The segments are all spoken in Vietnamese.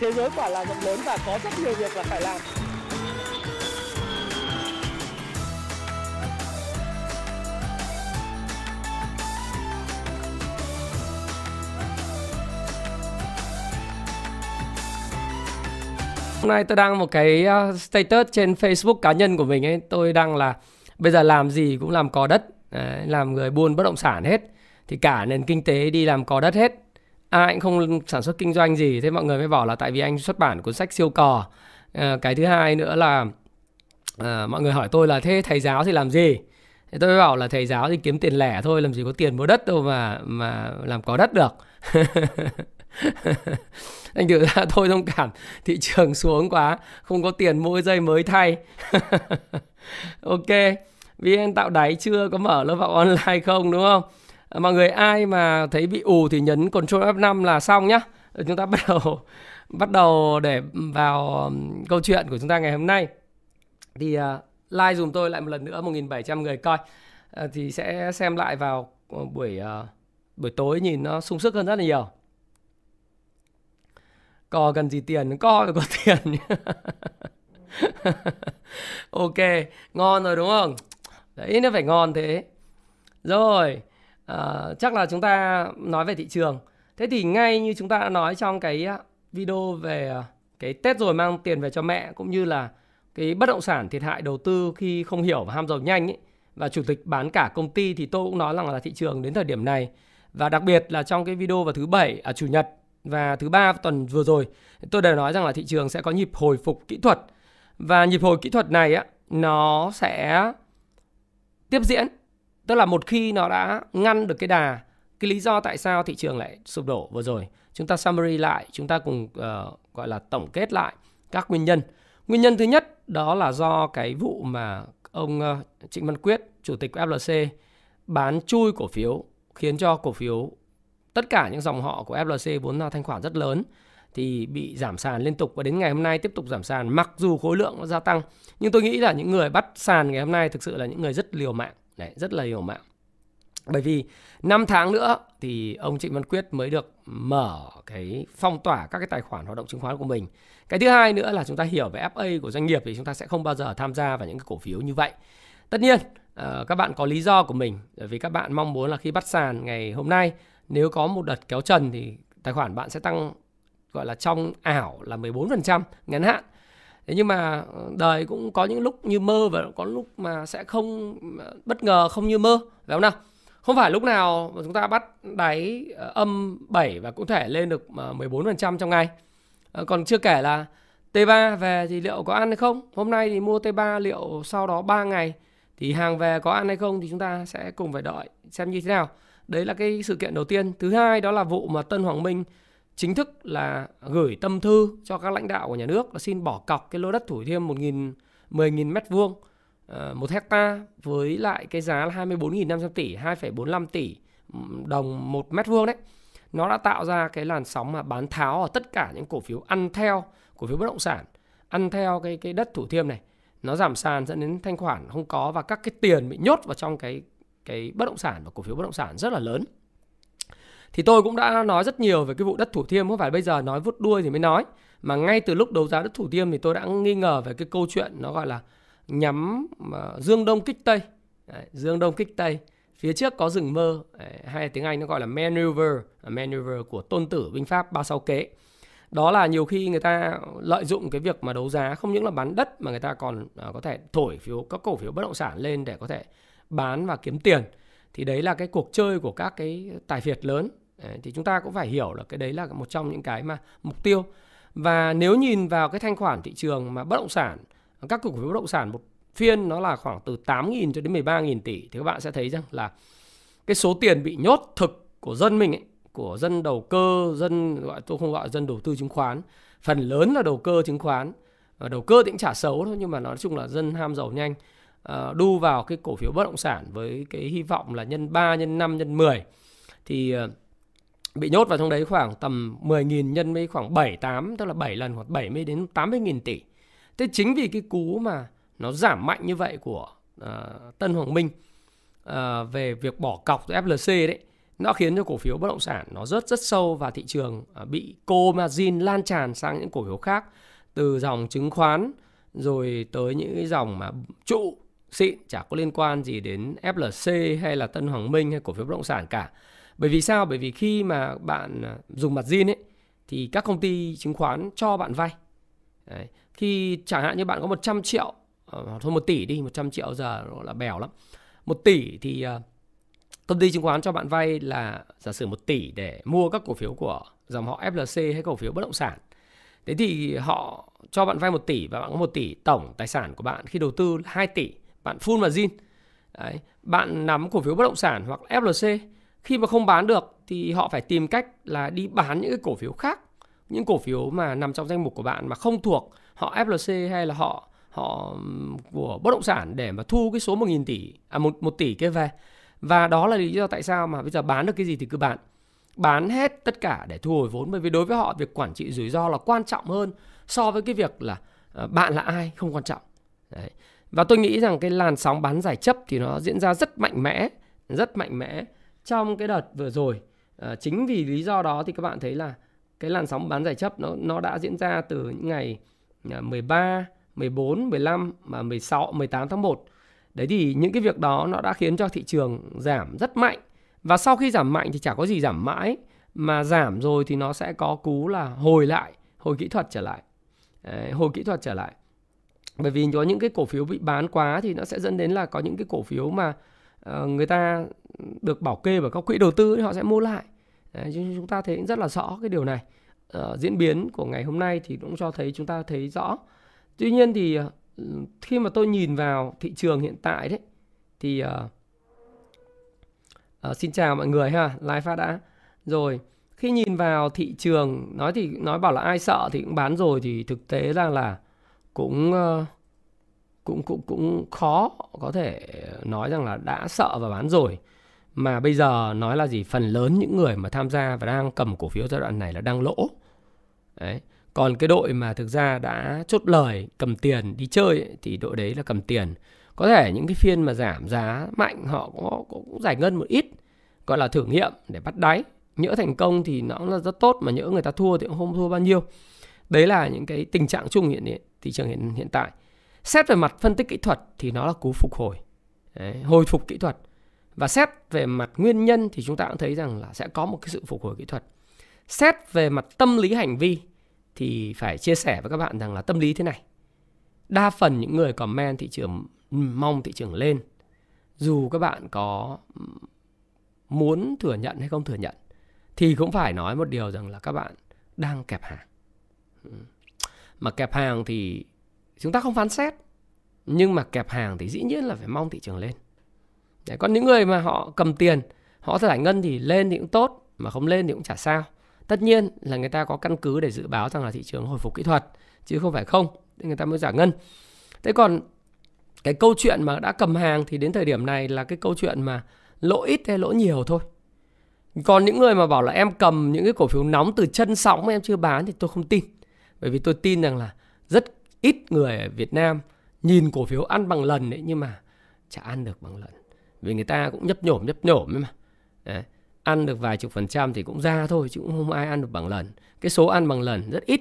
thế giới quả là rộng lớn và có rất nhiều việc là phải làm Hôm nay tôi đăng một cái ờ, status trên Facebook cá nhân của mình ấy, tôi đăng là bây giờ làm gì cũng làm cò đất, Đấy, làm người buôn bất động sản hết. Thì cả nền kinh tế đi làm cò đất hết à, anh không sản xuất kinh doanh gì, thế mọi người mới bảo là tại vì anh xuất bản cuốn sách siêu cò. À, cái thứ hai nữa là à, mọi người hỏi tôi là thế thầy giáo thì làm gì? Thế tôi mới bảo là thầy giáo thì kiếm tiền lẻ thôi, làm gì có tiền mua đất đâu mà mà làm có đất được. anh thử ra thôi thông cảm thị trường xuống quá không có tiền mua dây mới thay ok vn tạo đáy chưa có mở lớp học online không đúng không Ờ, mọi người ai mà thấy bị ù thì nhấn Ctrl F5 là xong nhá. Ờ, chúng ta bắt đầu bắt đầu để vào câu chuyện của chúng ta ngày hôm nay. Thì uh, like dùm tôi lại một lần nữa 1.700 người coi. Uh, thì sẽ xem lại vào buổi uh, buổi tối nhìn nó sung sức hơn rất là nhiều. Co cần gì tiền co thì có tiền ok ngon rồi đúng không? Đấy nó phải ngon thế. Rồi uh, chắc là chúng ta nói về thị trường. Thế thì ngay như chúng ta đã nói trong cái ờ, video về ờ, cái tết rồi mang tiền về cho mẹ cũng như là cái bất động sản thiệt hại đầu tư khi không hiểu và ham giàu nhanh ấy, và chủ tịch bán cả công ty thì tôi cũng nói rằng là thị trường đến thời điểm này. Và đặc biệt là trong cái video vào thứ bảy à chủ nhật và thứ ba tuần vừa rồi tôi đều nói rằng là thị trường sẽ có nhịp hồi phục kỹ thuật. Và nhịp hồi kỹ thuật này á nó sẽ tiếp diễn tức là một khi nó đã ngăn được cái đà cái lý do tại sao thị trường lại sụp đổ vừa rồi chúng ta summary lại chúng ta cùng uh, gọi là tổng kết lại các nguyên nhân. Nguyên nhân thứ nhất đó là do cái vụ mà ông uh, Trịnh Văn Quyết chủ tịch của FLC bán chui cổ phiếu khiến cho cổ phiếu tất cả những dòng họ của FLC vốn là thanh khoản rất lớn thì bị giảm sàn liên tục và đến ngày hôm nay tiếp tục giảm sàn mặc dù khối lượng nó gia tăng. Nhưng tôi nghĩ là những người bắt sàn ngày hôm nay thực sự là những người rất liều mạng. Đấy, rất là liều mạng bởi vì 5 tháng nữa thì ông Trịnh Văn Quyết mới được mở cái phong tỏa các cái tài khoản hoạt động chứng khoán của mình. Cái thứ hai nữa là chúng ta hiểu về FA của doanh nghiệp thì chúng ta sẽ không bao giờ tham gia vào những cái cổ phiếu như vậy. Tất nhiên ờ, các bạn có lý do của mình vì các bạn mong muốn là khi bắt sàn ngày hôm nay nếu có một đợt kéo trần thì tài khoản bạn sẽ tăng gọi là trong ảo là 14% ngắn hạn. Thế nhưng mà ờ, đời cũng có những lúc như mơ và có lúc mà sẽ không ờ, bất ngờ không như mơ, phải không nào? Không phải lúc nào mà chúng ta bắt đáy ờ, âm 7 và cũng thể lên được 14% trong ngày. Còn chưa kể là T3 về thì liệu có ăn hay không? Hôm nay thì mua T3 liệu sau đó 3 ngày thì hàng về có ăn hay không thì chúng ta sẽ cùng phải đợi xem như thế nào. Đấy là cái sự kiện đầu tiên. Thứ hai đó là vụ mà Tân Hoàng Minh chính thức là gửi tâm thư cho các lãnh đạo của nhà nước là xin bỏ cọc cái lô đất Thủ Thiêm 1.000 10.000 mét vuông ờ, một hecta với lại cái giá là 24.500 tỷ 2,45 tỷ đồng một mét vuông đấy. Nó đã tạo ra cái làn sóng mà bán tháo ở tất cả những cổ phiếu ăn theo cổ phiếu bất động sản ăn theo cái cái đất Thủ Thiêm này. Nó giảm sàn dẫn đến thanh khoản không có và các cái tiền bị nhốt vào trong cái cái bất động sản và cổ phiếu bất động sản rất là lớn thì tôi cũng đã nói rất nhiều về cái vụ đất Thủ Thiêm không phải bây giờ nói vút đuôi thì mới nói. Mà ngay từ lúc đấu giá đất Thủ Thiêm thì tôi đã nghi ngờ về cái câu chuyện nó gọi là nhắm ờ, Dương Đông kích Tây. Đấy, Dương Đông kích Tây. Phía trước có rừng mơ hay tiếng Anh nó gọi là maneuver maneuver của tôn tử binh pháp ba sáu kế. Đó là nhiều khi người ta lợi dụng cái việc mà đấu giá không những là bán đất mà người ta còn ờ, có thể thổi phiếu các cổ phiếu bất động sản lên để có thể bán và kiếm tiền thì đấy là cái cuộc chơi của các cái tài phiệt lớn. Thì chúng ta cũng phải hiểu là cái đấy là một trong những cái mà mục tiêu. Và nếu nhìn vào cái thanh khoản thị trường mà bất động sản các cổ phiếu bất động sản một phiên nó là khoảng từ 8.000 cho đến 13.000 tỷ thì các bạn sẽ thấy rằng là cái số tiền bị nhốt thực của dân mình ấy, của dân đầu cơ, dân gọi tôi không gọi dân đầu tư chứng khoán, phần lớn là đầu cơ chứng khoán. Và đầu cơ thì cũng chả xấu thôi nhưng mà nói chung là dân ham giàu nhanh. Ờ, đu vào cái cổ phiếu bất động sản với cái hy vọng là nhân 3, nhân 5, nhân 10 thì ờ, bị nhốt vào trong đấy khoảng tầm 10.000 nhân với khoảng 7, 8 tức là 7 lần hoặc 70 đến 80.000 tỷ. Thế chính vì cái cú mà nó giảm mạnh như vậy của uh, Tân Hoàng Minh uh, về việc bỏ cọc từ FLC đấy nó khiến cho cổ phiếu bất động sản nó rớt rất sâu và thị trường uh, bị cô margin lan tràn sang những cổ phiếu khác từ dòng chứng khoán rồi tới những cái dòng mà trụ xịn chả có liên quan gì đến FLC hay là Tân Hoàng Minh hay cổ phiếu bất động sản cả. Bởi vì sao? Bởi vì khi mà bạn à, dùng mặt zin ấy thì các công ty chứng khoán cho bạn vay. Đấy. Khi chẳng hạn như bạn có 100 triệu, à, hoặc thôi 1 tỷ đi, 100 triệu giờ là bèo lắm. 1 tỷ thì à, công ty chứng khoán cho bạn vay là giả sử 1 tỷ để mua các cổ phiếu của dòng họ FLC hay cổ phiếu bất động sản. Thế thì họ cho bạn vay 1 tỷ và bạn có 1 tỷ tổng tài sản của bạn khi đầu tư 2 tỷ, bạn full margin. Đấy. Bạn nắm cổ phiếu bất động sản hoặc FLC khi mà không bán được thì họ phải tìm cách là đi bán những cái cổ phiếu khác những cổ phiếu mà nằm trong danh mục của bạn mà không thuộc họ FLC hay là họ họ của bất động sản để mà thu cái số 1.000 tỷ à 1, 1 tỷ kia về và đó là lý do tại sao mà bây giờ bán được cái gì thì cứ bán bán hết tất cả để thu hồi vốn bởi vì đối với họ việc quản trị rủi ro là quan trọng hơn so với cái việc là ờ, bạn là ai không quan trọng Đấy và tôi nghĩ rằng cái làn sóng bán giải chấp thì nó diễn ra rất mạnh mẽ rất mạnh mẽ trong cái đợt vừa rồi à, chính vì lý do đó thì các bạn thấy là cái làn sóng bán giải chấp nó nó đã diễn ra từ những ngày 13, 14, 15 và 16, 18 tháng 1. Đấy thì những cái việc đó nó đã khiến cho thị trường giảm rất mạnh. Và sau khi giảm mạnh thì chả có gì giảm mãi mà giảm rồi thì nó sẽ có cú là hồi lại, hồi kỹ thuật trở lại. Đấy, hồi kỹ thuật trở lại. Bởi vì có những cái cổ phiếu bị bán quá thì nó sẽ dẫn đến là có những cái cổ phiếu mà uh, người ta được bảo kê bởi các quỹ đầu tư thì họ sẽ mua lại. Đấy, chúng ta thấy rất là rõ cái điều này. Uh, diễn biến của ngày hôm nay thì cũng cho thấy chúng ta thấy rõ. Tuy nhiên thì uh, khi mà tôi nhìn vào thị trường hiện tại đấy thì uh, uh, xin chào mọi người ha live phát đã. Rồi khi nhìn vào thị trường nói thì nói bảo là ai sợ thì cũng bán rồi thì thực tế ra là cũng ờ, cũng cũng cũng khó có thể nói rằng là đã sợ và bán rồi. Mà bây giờ nói là gì? Phần lớn những người mà tham gia và đang cầm cổ phiếu giai đoạn này là đang lỗ. Đấy. Còn cái đội mà thực ra đã chốt lời cầm tiền đi chơi ấy, thì đội đấy là cầm tiền. Có thể những cái phiên mà giảm giá mạnh họ cũng, cũng giải ngân một ít gọi là thử nghiệm để bắt đáy. Nhỡ thành công thì nó cũng là rất tốt mà nhỡ người ta thua thì cũng không thua bao nhiêu. Đấy là những cái tình trạng chung hiện thị trường hiện, hiện tại xét về mặt phân tích kỹ thuật thì nó là cú phục hồi đấy, hồi phục kỹ thuật và xét về mặt nguyên nhân thì chúng ta cũng thấy rằng là sẽ có một cái sự phục hồi kỹ thuật. Xét về mặt tâm lý hành vi thì phải chia sẻ với các bạn rằng là tâm lý thế này. Đa phần những người comment thị trường ừ, mong thị trường lên dù các bạn có ừ, muốn thừa nhận hay không thừa nhận thì cũng phải nói một điều rằng là các bạn đang kẹp hàng. Ừ. Mà kẹp hàng thì chúng ta không phán xét. Nhưng mà kẹp hàng thì dĩ nhiên là phải mong thị trường lên. Đấy, còn những người mà họ cầm tiền họ giải ngân thì lên thì cũng tốt mà không lên thì cũng chả sao. Tất nhiên là người ta có căn cứ để dự báo rằng là thị trường hồi phục kỹ thuật chứ không phải không thì người ta mới giải ngân. Thế còn cái câu chuyện mà đã cầm hàng thì đến thời điểm này là cái câu chuyện mà lỗ ít hay lỗ nhiều thôi. Còn những người mà bảo là em cầm những cái cổ phiếu nóng từ chân sóng mà em chưa bán thì tôi không tin bởi vì tôi tin rằng là rất ít người ở Việt Nam nhìn cổ phiếu ăn bằng lần đấy nhưng mà chả ăn được bằng lần. Vì người ta cũng nhấp nhổm nhấp nhổm ấy mà. Đấy. ăn được vài chục phần trăm thì cũng ra thôi, chứ cũng không ai ăn được bằng lần. Cái số ăn bằng lần rất ít,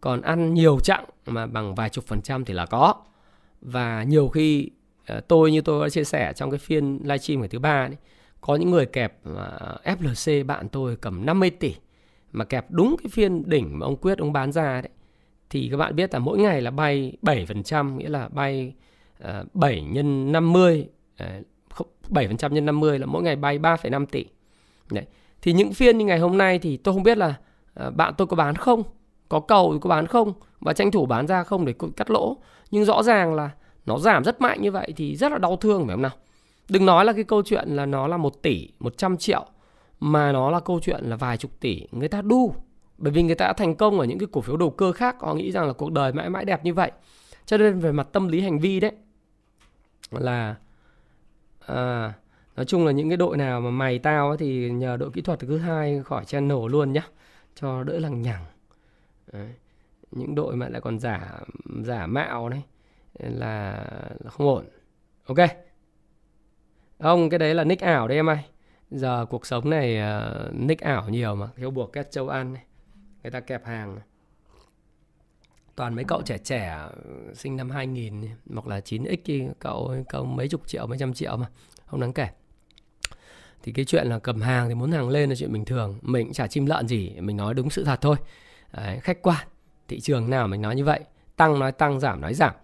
còn ăn nhiều chặng mà bằng vài chục phần trăm thì là có. Và nhiều khi ờ, tôi như tôi đã chia sẻ trong cái phiên livestream ngày thứ ba đấy, có những người kẹp ờ, FLC bạn tôi cầm 50 tỷ mà kẹp đúng cái phiên đỉnh mà ông Quyết ông bán ra đấy thì các bạn biết là mỗi ngày là bay 7% nghĩa là bay ờ, uh, 7 nhân 50 uh, 7% nhân 50 là mỗi ngày bay 3,5 tỷ. Đấy. Thì những phiên như ngày hôm nay thì tôi không biết là uh, bạn tôi có bán không, có cầu thì có bán không và tranh thủ bán ra không để cắt lỗ. Nhưng rõ ràng là nó giảm rất mạnh như vậy thì rất là đau thương phải không nào? Đừng nói là cái câu chuyện là nó là 1 tỷ, 100 triệu mà nó là câu chuyện là vài chục tỷ. Người ta đu bởi vì người ta đã thành công ở những cái cổ phiếu đầu cơ khác họ nghĩ rằng là cuộc đời mãi mãi đẹp như vậy. Cho nên về mặt tâm lý hành vi đấy là à, nói chung là những cái đội nào mà mày tao ấy thì nhờ đội kỹ thuật cứ hai khỏi channel luôn nhá cho đỡ lằng nhằng Đấy. những đội mà lại còn giả giả mạo đấy là, là không ổn ok không cái đấy là nick ảo đấy em ơi giờ cuộc sống này uh, nick ảo nhiều mà thiếu buộc kết châu ăn này. người ta kẹp hàng này. toàn mấy cậu trẻ trẻ ờ, sinh năm 2000 hoặc là 9x thì cậu cậu mấy chục triệu mấy trăm triệu mà không đáng kể thì cái chuyện là cầm hàng thì muốn hàng lên là chuyện bình thường mình cũng chả chim lợn gì mình nói đúng sự thật thôi Đấy, khách quan thị trường nào mình nói như vậy tăng nói tăng giảm nói giảm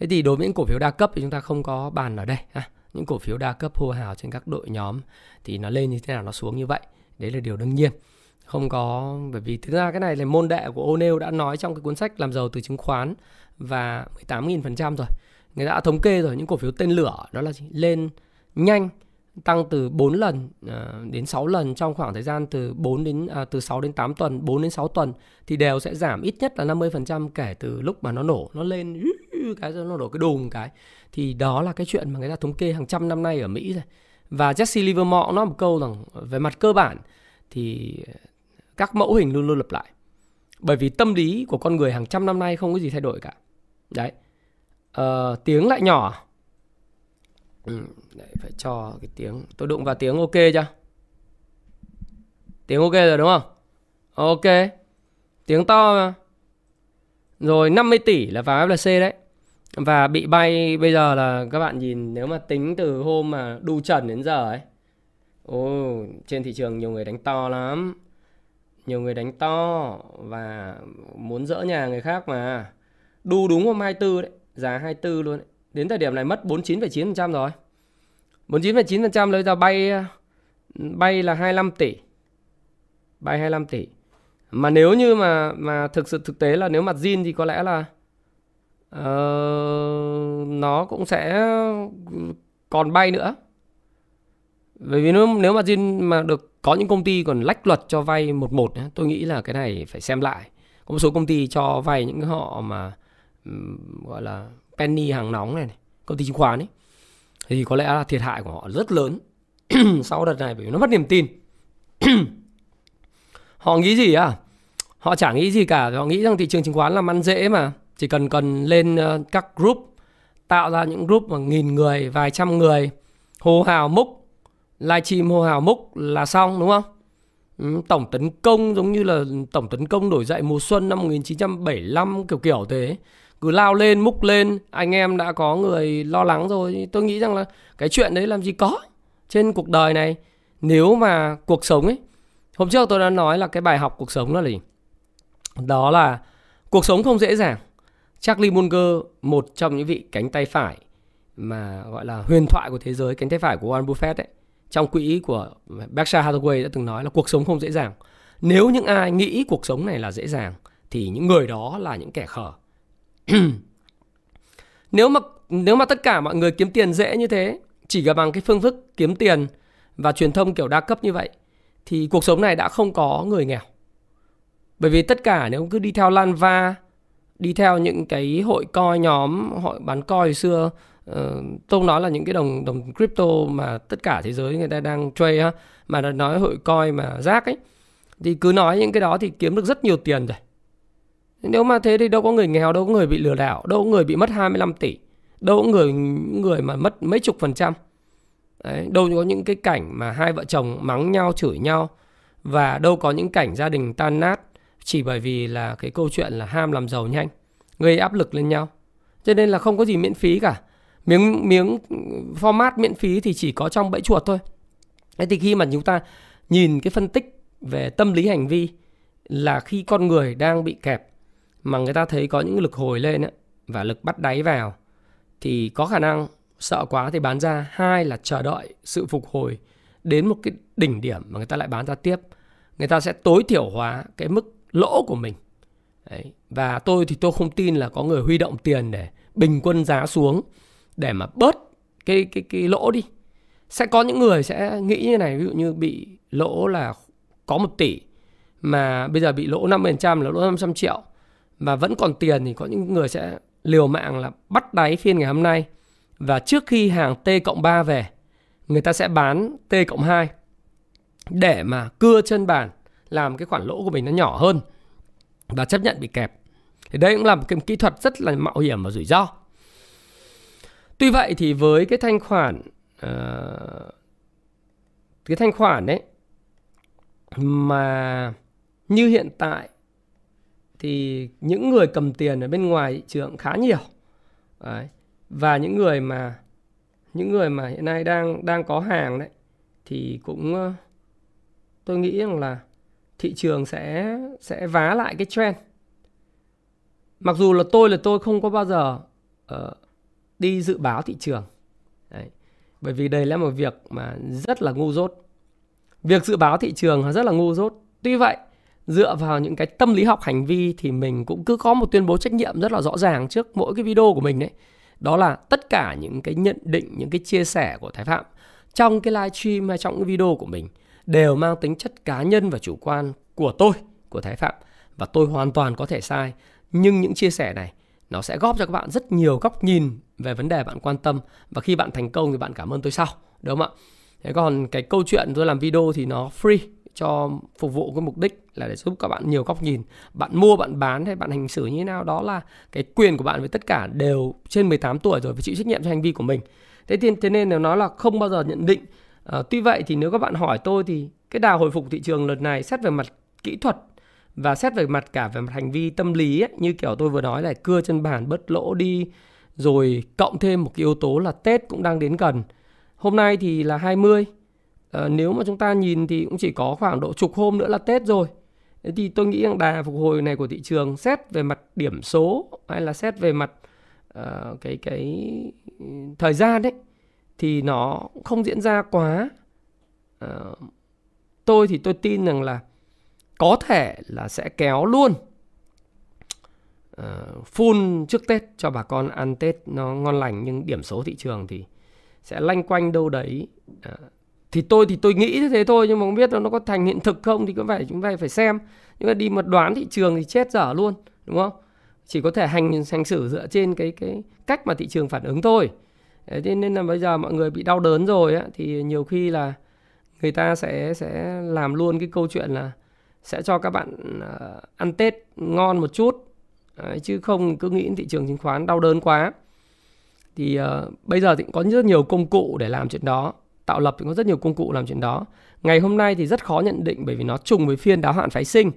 thế thì đối với những cổ phiếu đa cấp thì chúng ta không có bàn ở đây ha những cổ phiếu đa cấp hô hào trên các đội nhóm thì nó lên như thế nào nó xuống như vậy. Đấy là điều đương nhiên. Không có bởi vì thực ra cái này là môn đệ của O'Neill đã nói trong cái cuốn sách làm giàu từ chứng khoán và 18.000% rồi. Người ta đã thống kê rồi những cổ phiếu tên lửa đó là gì? lên nhanh tăng từ 4 lần ờ, đến 6 lần trong khoảng thời gian từ 4 đến uh, từ 6 đến 8 tuần, 4 đến 6 tuần thì đều sẽ giảm ít nhất là 50% kể từ lúc mà nó nổ, nó lên cái nó đổ cái đùng cái. Thì đó là cái chuyện mà người ta thống kê hàng trăm năm nay ở Mỹ rồi. Và Jesse Livermore nói một câu rằng về mặt cơ bản thì các mẫu hình luôn luôn lặp lại. Bởi vì tâm lý của con người hàng trăm năm nay không có gì thay đổi cả. Đấy. ờ, tiếng lại nhỏ ừ, Đấy, phải cho cái tiếng tôi đụng vào tiếng ok chưa tiếng ok rồi đúng không ok tiếng to mà rồi 50 tỷ là vào FLC đấy và bị bay bây giờ là các bạn nhìn nếu mà tính từ hôm mà đu trần đến giờ ấy Ồ, trên thị trường nhiều người đánh to lắm nhiều người đánh to và muốn dỡ nhà người khác mà đu đúng hôm 24 đấy giá 24 luôn đấy. đến thời điểm này mất 49,9% rồi 49,9% lấy ra bay bay là 25 tỷ. Bay 25 tỷ. Mà nếu như mà mà thực sự thực tế là nếu mặt zin thì có lẽ là uh, nó cũng sẽ còn bay nữa. Bởi vì nếu nếu mà Jin mà được có những công ty còn lách luật cho vay một một tôi nghĩ là cái này phải xem lại. Có một số công ty cho vay những họ mà um, gọi là penny hàng nóng này, này công ty chứng khoán ấy thì có lẽ là thiệt hại của họ rất lớn. Sau đợt này bởi vì nó mất niềm tin. Họ nghĩ gì à? Họ chẳng nghĩ gì cả. Họ nghĩ rằng thị trường chứng khoán làm ăn dễ mà chỉ cần cần lên ờ, các group tạo ra những group mà nghìn người vài trăm người hô hào múc livestream hô hào múc là xong đúng không? Ừ, tổng tấn công giống như là tổng tấn công đổi dậy mùa xuân năm 1975 kiểu kiểu thế. Cứ lao lên múc lên anh em đã có người lo lắng rồi. Tôi nghĩ rằng là cái chuyện đấy làm gì có trên cuộc đời này. Nếu mà cuộc sống ấy hôm trước tôi đã nói là cái bài học cuộc sống đó là gì? Đó là cuộc sống không dễ dàng. Charlie Munger, một trong những vị cánh tay phải mà gọi là huyền thoại của thế giới, cánh tay phải của Warren Buffett ấy, trong quỹ của Berkshire Hathaway đã từng nói là cuộc sống không dễ dàng. Nếu những ai nghĩ cuộc sống này là dễ dàng, thì những người đó là những kẻ khờ. Nếu mà nếu mà tất cả mọi người kiếm tiền dễ như thế, chỉ gặp bằng cái phương thức kiếm tiền và truyền thông kiểu đa cấp như vậy, thì cuộc sống này đã không có người nghèo. Bởi vì tất cả nếu cứ đi theo lan va đi theo những cái hội coi nhóm hội bán coi xưa. Ờ, uh, tôi nói là những cái đồng đồng crypto mà tất cả thế giới người ta đang trade ha mà nói hội coi mà rác ấy. Thì cứ nói những cái đó thì kiếm được rất nhiều tiền rồi. Nếu mà thế thì đâu có người nghèo, đâu có người bị lừa đảo, đâu có người bị mất 25 tỷ, đâu có người người mà mất mấy chục phần trăm. Đấy, đâu có những cái cảnh mà hai vợ chồng mắng nhau, chửi nhau và đâu có những cảnh gia đình tan nát chỉ bởi vì là cái câu chuyện là ham làm giàu nhanh, gây áp lực lên nhau. Cho nên là không có gì miễn phí cả. Miếng miếng format miễn phí thì chỉ có trong bẫy chuột thôi. Thế thì khi mà chúng ta nhìn cái phân tích về tâm lý hành vi là khi con người đang bị kẹp mà người ta thấy có những lực hồi lên ấy, và lực bắt đáy vào thì có khả năng sợ quá thì bán ra hai là chờ đợi sự phục hồi đến một cái đỉnh điểm mà người ta lại bán ra tiếp người ta sẽ tối thiểu hóa cái mức lỗ của mình. Đấy. và tôi thì tôi không tin là có người huy động tiền để bình quân giá xuống để mà bớt cái cái cái lỗ đi. Sẽ có những người sẽ nghĩ như này, ví dụ như bị lỗ là có một tỷ mà bây giờ bị lỗ 5% là lỗ 500 triệu mà vẫn còn tiền thì có những người sẽ liều mạng là bắt đáy phiên ngày hôm nay. Và trước khi hàng T cộng 3 về, người ta sẽ bán T cộng 2 để mà cưa chân bàn làm cái khoản lỗ của mình nó nhỏ hơn và chấp nhận bị kẹp. Thì đây cũng là một cái kỹ thuật rất là mạo hiểm và rủi ro. Tuy vậy thì với cái thanh khoản uh, cái thanh khoản đấy mà như hiện tại thì những người cầm tiền ở bên ngoài thị trường khá nhiều đấy. và những người mà những người mà hiện nay đang đang có hàng đấy thì cũng ờ, tôi nghĩ rằng là thị trường sẽ sẽ vá lại cái trend. Mặc dù là tôi là tôi không có bao giờ uh, đi dự báo thị trường. Đấy. bởi vì đây là một việc mà rất là ngu dốt. Việc dự báo thị trường rất là ngu dốt. Tuy vậy dựa vào những cái tâm lý học hành vi thì mình cũng cứ có một tuyên bố trách nhiệm rất là rõ ràng trước mỗi cái video của mình đấy đó là tất cả những cái nhận định những cái chia sẻ của thái phạm trong cái live stream hay trong cái video của mình đều mang tính chất cá nhân và chủ quan của tôi, của thái phạm. Và tôi hoàn toàn có thể sai. Nhưng những chia sẻ này, nó sẽ góp cho các bạn rất nhiều góc nhìn về vấn đề bạn quan tâm. Và khi bạn thành công thì bạn cảm ơn tôi sau, đúng không ạ? Thế còn cái câu chuyện tôi làm video thì nó free cho phục vụ cái mục đích là để giúp các bạn nhiều góc nhìn. Bạn mua, bạn bán hay bạn hành xử như thế nào, đó là cái quyền của bạn với tất cả đều trên 18 tuổi rồi, phải chịu trách nhiệm cho hành vi của mình. Thế thì, thế nên nếu nói là không bao giờ nhận định à, tuy vậy thì nếu các bạn hỏi tôi thì cái đà hồi phục thị trường lần này xét về mặt kỹ thuật và xét về mặt cả về mặt hành vi tâm lý ấy, như kiểu tôi vừa nói là cưa chân bàn bớt lỗ đi rồi cộng thêm một cái yếu tố là Tết cũng đang đến gần. Hôm nay thì là 20 à, ờ, nếu mà chúng ta nhìn thì cũng chỉ có khoảng độ chục hôm nữa là Tết rồi. Thế thì tôi nghĩ rằng đà phục hồi này của thị trường xét về mặt điểm số hay là xét về mặt uh, cái cái thời gian đấy thì nó không diễn ra quá. Uh, tôi thì tôi tin rằng là có thể là sẽ kéo luôn. Uh, full trước Tết cho bà con ăn Tết nó ngon lành nhưng điểm số thị trường thì sẽ lanh quanh đâu đấy. Uh, thì tôi thì tôi nghĩ như thế thôi nhưng mà không biết nó có thành hiện thực không thì có phải chúng ta phải xem. Nhưng mà đi mà đoán thị trường thì chết dở luôn đúng không? Chỉ có thể hành hành xử dựa trên cái cái cách mà thị trường phản ứng thôi thế nên là bây giờ mọi người bị đau đớn rồi á thì nhiều khi là người ta sẽ sẽ làm luôn cái câu chuyện là sẽ cho các bạn uh, ăn Tết ngon một chút. Đấy, chứ không cứ nghĩ thị trường chứng khoán đau đớn quá. Thì uh, bây giờ thì có rất nhiều công cụ để làm chuyện đó tạo lập thì có rất nhiều công cụ làm chuyện đó. Ngày hôm nay thì rất khó nhận định bởi vì nó trùng với phiên đáo hạn phái sinh.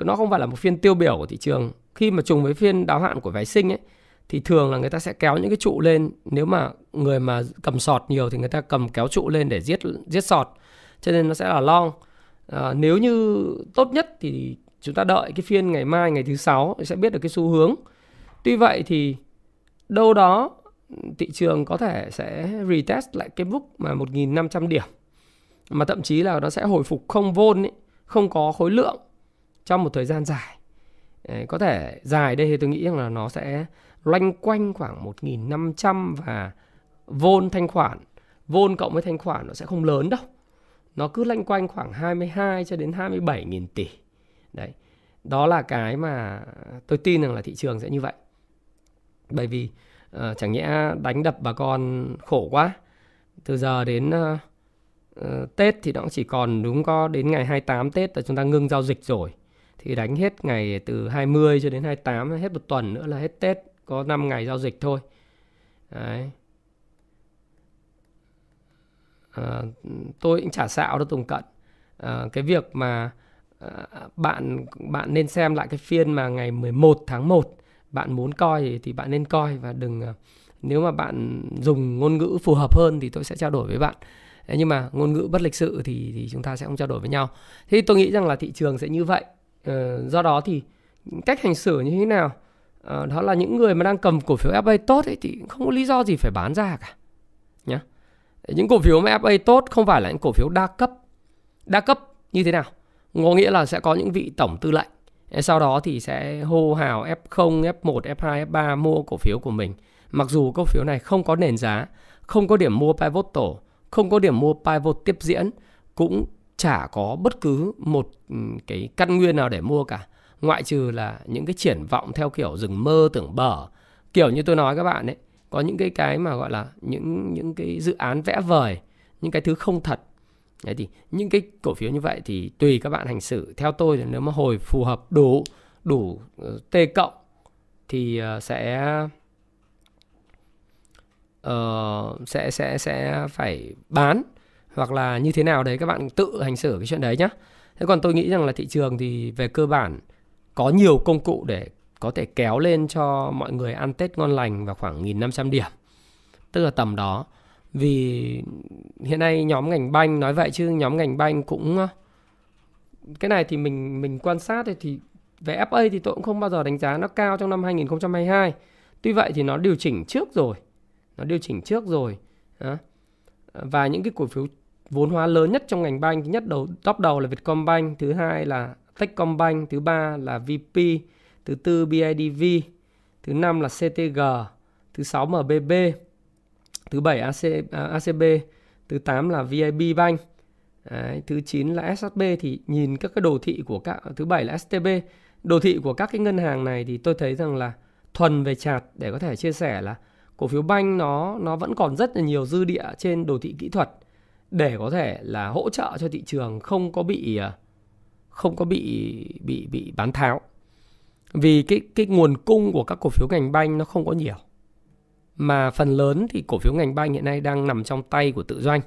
Nó không phải là một phiên tiêu biểu của thị trường. Khi mà trùng với phiên đáo hạn của phái sinh ấy thì thường là người ta sẽ kéo những cái trụ lên. Nếu mà người mà cầm sọt nhiều thì người ta cầm kéo trụ lên để giết giết sọt. Cho nên nó sẽ là long. À, nếu như tốt nhất thì chúng ta đợi cái phiên ngày mai ngày thứ sáu sẽ biết được cái xu hướng. Tuy vậy thì đâu đó thị trường có thể sẽ retest lại cái mức mà 1.500 điểm. Mà thậm chí là nó sẽ hồi phục không vôn ấy, không có khối lượng trong một thời gian dài. Có thể dài đây thì tôi nghĩ rằng là nó sẽ loanh quanh khoảng 1.500 và vôn thanh khoản. Vôn cộng với thanh khoản nó sẽ không lớn đâu. Nó cứ loanh quanh khoảng 22 cho đến 27 nghìn tỷ. Đấy. Đó là cái mà tôi tin rằng là thị trường sẽ như vậy. Bởi vì uh, chẳng nhẽ đánh đập bà con khổ quá. Từ giờ đến uh, uh, Tết thì nó cũng chỉ còn đúng có đến ngày 28 Tết là chúng ta ngưng giao dịch rồi. Thì đánh hết ngày từ 20 cho đến 28 hết một tuần nữa là hết Tết có 5 ngày giao dịch thôi. Đấy. À, tôi cũng chả xạo đâu Tùng Cận. À, cái việc mà à, bạn bạn nên xem lại cái phiên mà ngày 11 tháng 1 bạn muốn coi thì, thì bạn nên coi và đừng nếu mà bạn dùng ngôn ngữ phù hợp hơn thì tôi sẽ trao đổi với bạn. Đấy, nhưng mà ngôn ngữ bất lịch sự thì thì chúng ta sẽ không trao đổi với nhau. Thế tôi nghĩ rằng là thị trường sẽ như vậy. Ờ, do đó thì cách hành xử như thế nào? À, đó là những người mà đang cầm cổ phiếu FA tốt ấy thì không có lý do gì phải bán ra cả nhá. Những cổ phiếu mà FA tốt không phải là những cổ phiếu đa cấp. Đa cấp như thế nào? Có nghĩa là sẽ có những vị tổng tư lệnh sau đó thì sẽ hô hào F0, F1, F2, F3 mua cổ phiếu của mình. Mặc dù cổ phiếu này không có nền giá không có điểm mua pivot tổ không có điểm mua pivot tiếp diễn cũng chả có bất cứ một ừ, cái căn nguyên nào để mua cả ngoại trừ là những cái triển vọng theo kiểu rừng mơ tưởng bở. Kiểu như tôi nói các bạn ấy có những cái cái mà gọi là những những cái dự án vẽ vời những cái thứ không thật. Đấy thì những cái cổ phiếu như vậy thì tùy các bạn hành xử. Theo tôi thì nếu mà hồi phù hợp đủ đủ ờ, t cộng thì ờ, sẽ uh, sẽ sẽ sẽ phải bán hoặc là như thế nào đấy các bạn tự hành xử cái chuyện đấy nhé thế còn tôi nghĩ rằng là thị trường thì về cơ bản có nhiều công cụ để có thể kéo lên cho mọi người ăn Tết ngon lành vào khoảng 1.500 điểm. Tức là tầm đó. Vì hiện nay nhóm ngành banh, nói vậy chứ nhóm ngành banh cũng ờ, cái này thì mình mình quan sát thì về FA thì tôi cũng không bao giờ đánh giá nó cao trong năm 2022 tuy vậy thì nó điều chỉnh trước rồi. Nó điều chỉnh trước rồi đó. và những cái cổ phiếu vốn hóa lớn nhất trong ngành banh, thứ nhất đầu, top đầu là Vietcombank, thứ hai là Techcombank thứ ba là VP thứ tư BIDV thứ năm là CTG thứ sáu MBB thứ bảy AC, à, ACB thứ 8 là VIB Bank. Đấy, thứ 9 là SHB thì nhìn các cái đồ thị của các thứ bảy là STB đồ thị của các cái ngân hàng này thì tôi thấy rằng là thuần về chart để có thể chia sẻ là cổ phiếu banh nó nó vẫn còn rất là nhiều dư địa trên đồ thị kỹ thuật để có thể là hỗ trợ cho thị trường không có bị uh, không có bị bị bị bán tháo. Vì cái cái nguồn cung của các cổ phiếu ngành banh nó không có nhiều. Mà phần lớn thì cổ phiếu ngành banh hiện nay đang nằm trong tay của tự doanh,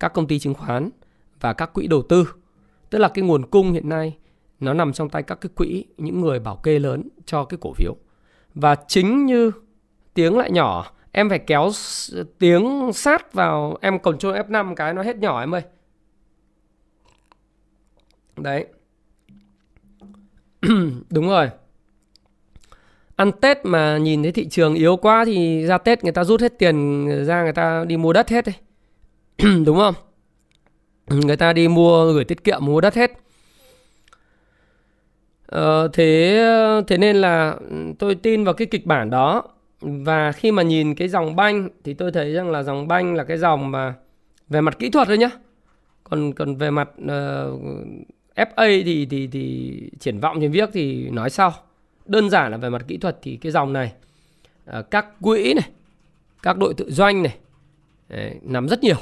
các công ty chứng khoán và các quỹ đầu tư. Tức là cái nguồn cung hiện nay nó nằm trong tay các cái quỹ, những người bảo kê lớn cho cái cổ phiếu. Và chính như tiếng lại nhỏ, em phải kéo tiếng sát vào, em control F5 cái, nó hết nhỏ em ơi. Đấy. đúng rồi. Ăn Tết mà nhìn thấy thị trường yếu quá thì ra Tết người ta rút hết tiền ra người ta đi mua đất hết đấy đúng không? Người ta đi mua gửi tiết kiệm mua đất hết. Ờ, thế thế nên là ừ, tôi tin vào cái kịch bản đó. Và khi mà nhìn cái dòng banh thì tôi thấy rằng là dòng banh là cái dòng mà về mặt kỹ thuật thôi nhá. Còn còn về mặt uh, FA thì thì thì triển vọng trên viết thì nói sau. Đơn giản là về mặt kỹ thuật thì cái dòng này à, các quỹ này các đội tự doanh này đấy, nắm rất nhiều.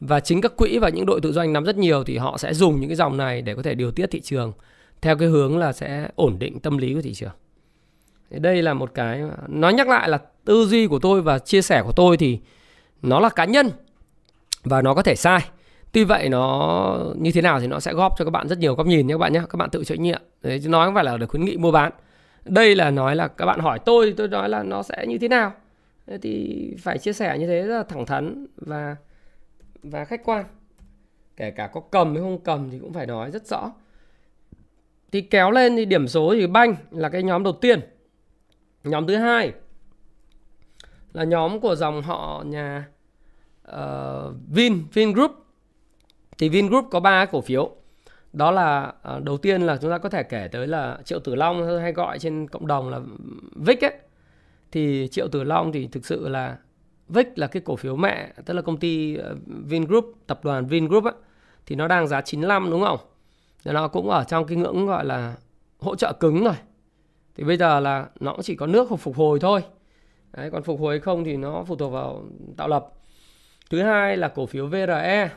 Và chính các quỹ và những đội tự doanh nắm rất nhiều thì họ sẽ dùng những cái dòng này để có thể điều tiết thị trường theo cái hướng là sẽ ổn định tâm lý của thị trường. Đây là một cái nói nhắc lại là tư duy của tôi và chia sẻ của tôi thì nó là cá nhân và nó có thể sai tuy vậy nó như thế nào thì nó sẽ góp cho các bạn rất nhiều góc nhìn nhé các bạn nhé. Các bạn tự trách nhiệm đấy chứ nói không phải là để khuyến nghị mua bán. Đây là nói là các bạn hỏi tôi thì tôi nói là nó sẽ như thế nào. Thì phải chia sẻ như thế rất là thẳng thắn và và khách quan. Kể cả có cầm hay không cầm thì cũng phải nói rất rõ. Thì kéo lên thì điểm số thì banh là cái nhóm đầu tiên. Nhóm thứ hai là nhóm của dòng họ nhà uh, Vin Vingroup thì Vingroup có ba cổ phiếu. Đó là à, đầu tiên là chúng ta có thể kể tới là Triệu Tử Long hay gọi trên cộng đồng là VIX ấy. Thì Triệu Tử Long thì thực sự là VIX là cái cổ phiếu mẹ tức là công ty ờ, Vingroup tập đoàn Vingroup ấy, thì nó đang giá 95 đúng không? Thì nó cũng ở trong cái ngưỡng gọi là hỗ trợ cứng rồi. Thì bây giờ là nó cũng chỉ có nước phục hồi thôi. Đấy, còn phục hồi không thì nó phụ thuộc vào tạo lập. Thứ hai là cổ phiếu VRE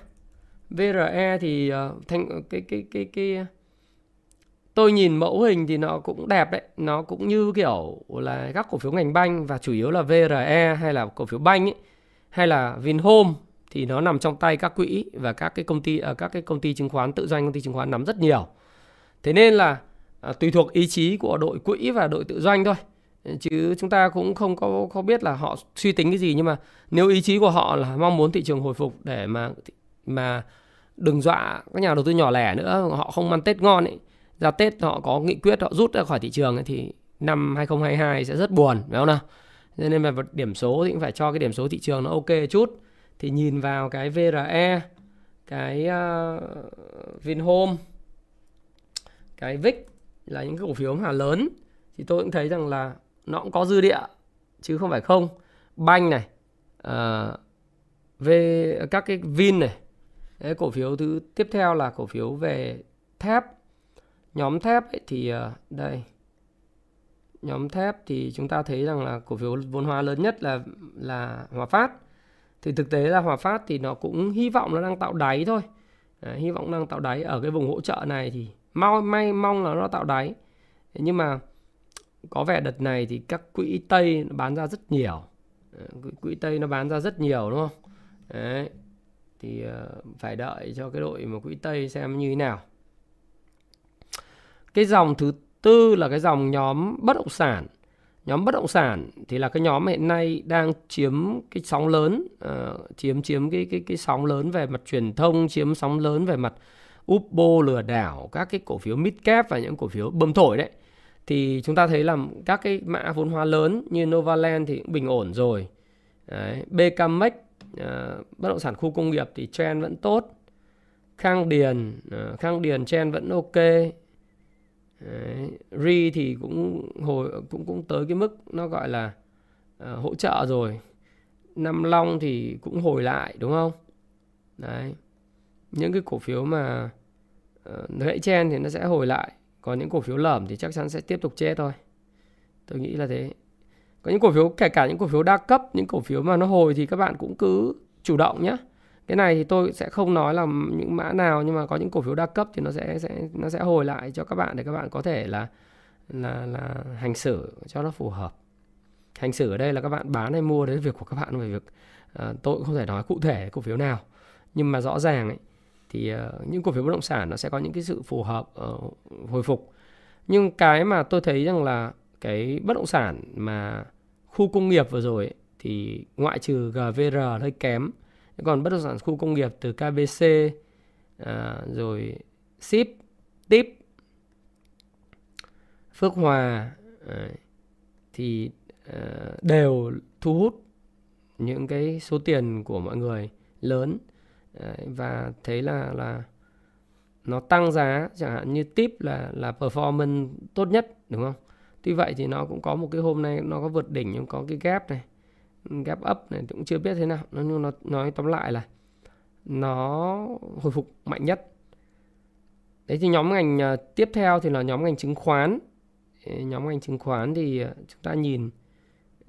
VRE thì ờ, uh, thành ờ, cái cái cái cái ờ, tôi nhìn mẫu hình thì nó cũng đẹp đấy. Nó cũng như kiểu là các cổ phiếu ngành banh và chủ yếu là VRE hay là cổ phiếu banh ấy hay là Vinhome thì nó nằm trong tay các quỹ và các cái công ty uh, các cái công ty chứng khoán tự doanh công ty chứng khoán nắm rất nhiều. Thế nên là à, tùy thuộc ý chí của đội quỹ và đội tự doanh thôi. Chứ chúng ta cũng không có có biết là họ suy tính cái gì nhưng mà nếu ý chí của họ là mong muốn thị trường hồi phục để mà mà đừng dọa các nhà đầu tư nhỏ lẻ nữa họ không ăn Tết ngon ấy. Ra Tết họ có nghị quyết họ rút ra khỏi thị trường ấy, thì năm 2022 sẽ rất buồn phải không nào? Nên mà điểm số thì cũng phải cho cái điểm số thị trường nó ok chút. Thì nhìn vào cái VRE cái uh, Vinhome cái VIX là những cái cổ phiếu mà lớn. Thì tôi cũng thấy rằng là nó cũng có dư địa chứ không phải không. Banh này ờ, uh, về các cái vin này Đấy, cổ phiếu thứ tiếp theo là cổ phiếu về thép. Nhóm thép ấy thì ờ, đây. Nhóm thép thì chúng ta thấy rằng là cổ phiếu vốn hóa lớn nhất là là Hòa Phát. Thì thực tế là Hòa Phát thì nó cũng hy vọng nó đang tạo đáy thôi. Đấy, hy vọng đang tạo đáy. Ở cái vùng hỗ trợ này thì mau may mong là nó tạo đáy. Nhưng mà có vẻ đợt này thì các quỹ tây bán ra rất nhiều. Quỹ tây nó bán ra rất nhiều đúng không? Đấy thì ờ, phải đợi cho cái đội mà quỹ tây xem như thế nào. Cái dòng thứ tư là cái dòng nhóm bất động sản. Nhóm bất động sản thì là cái nhóm hiện nay đang chiếm cái sóng lớn uh, chiếm chiếm cái cái cái sóng lớn về mặt truyền thông chiếm sóng lớn về mặt Upbo lừa đảo các cái cổ phiếu midcap và những cổ phiếu bơm thổi đấy. Thì chúng ta thấy là các cái mã vốn hóa lớn như Novaland thì cũng bình ổn rồi. Đấy, BKMX uh, bất động sản khu công nghiệp thì trend vẫn tốt Khang Điền uh, Khang Điền trend vẫn ok Đấy, Ri thì cũng hồi cũng cũng tới cái mức nó gọi là uh, hỗ trợ rồi. Nam Long thì cũng hồi lại đúng không? Đấy. Những cái cổ phiếu mà uh, gãy chen thì nó sẽ hồi lại, còn những cổ phiếu lởm thì chắc chắn sẽ tiếp tục chết thôi. Tôi nghĩ là thế. Có những cổ phiếu kể cả những cổ phiếu đa cấp, những cổ phiếu mà nó hồi thì các bạn cũng cứ chủ động nhé cái này thì tôi sẽ không nói là những mã nào nhưng mà có những cổ phiếu đa cấp thì nó sẽ sẽ nó sẽ hồi lại cho các bạn để các bạn có thể là là là hành xử cho nó phù hợp. Hành xử ở đây là các bạn bán hay mua đấy việc của các bạn về việc uh, tôi cũng không thể nói cụ thể cổ phiếu nào. Nhưng mà rõ ràng ấy, thì uh, những cổ phiếu bất động sản nó sẽ có những cái sự phù hợp uh, hồi phục. Nhưng cái mà tôi thấy rằng là cái bất động sản mà khu công nghiệp vừa rồi ấy, thì ngoại trừ GVR hơi kém. Còn bất động sản khu công nghiệp từ KBC à, rồi ship tip phước hòa à, thì à, đều thu hút những cái số tiền của mọi người lớn. À, và thấy là là nó tăng giá chẳng hạn như tip là là performance tốt nhất đúng không? Tuy vậy thì nó cũng có một cái hôm nay nó có vượt đỉnh nhưng có cái gap này gap up này cũng chưa biết thế nào. Nó nhưng nó nói tóm lại là nó hồi phục mạnh nhất. Đấy thì nhóm ngành à, tiếp theo thì là nhóm ngành chứng khoán. Nhóm ngành chứng khoán thì à, chúng ta nhìn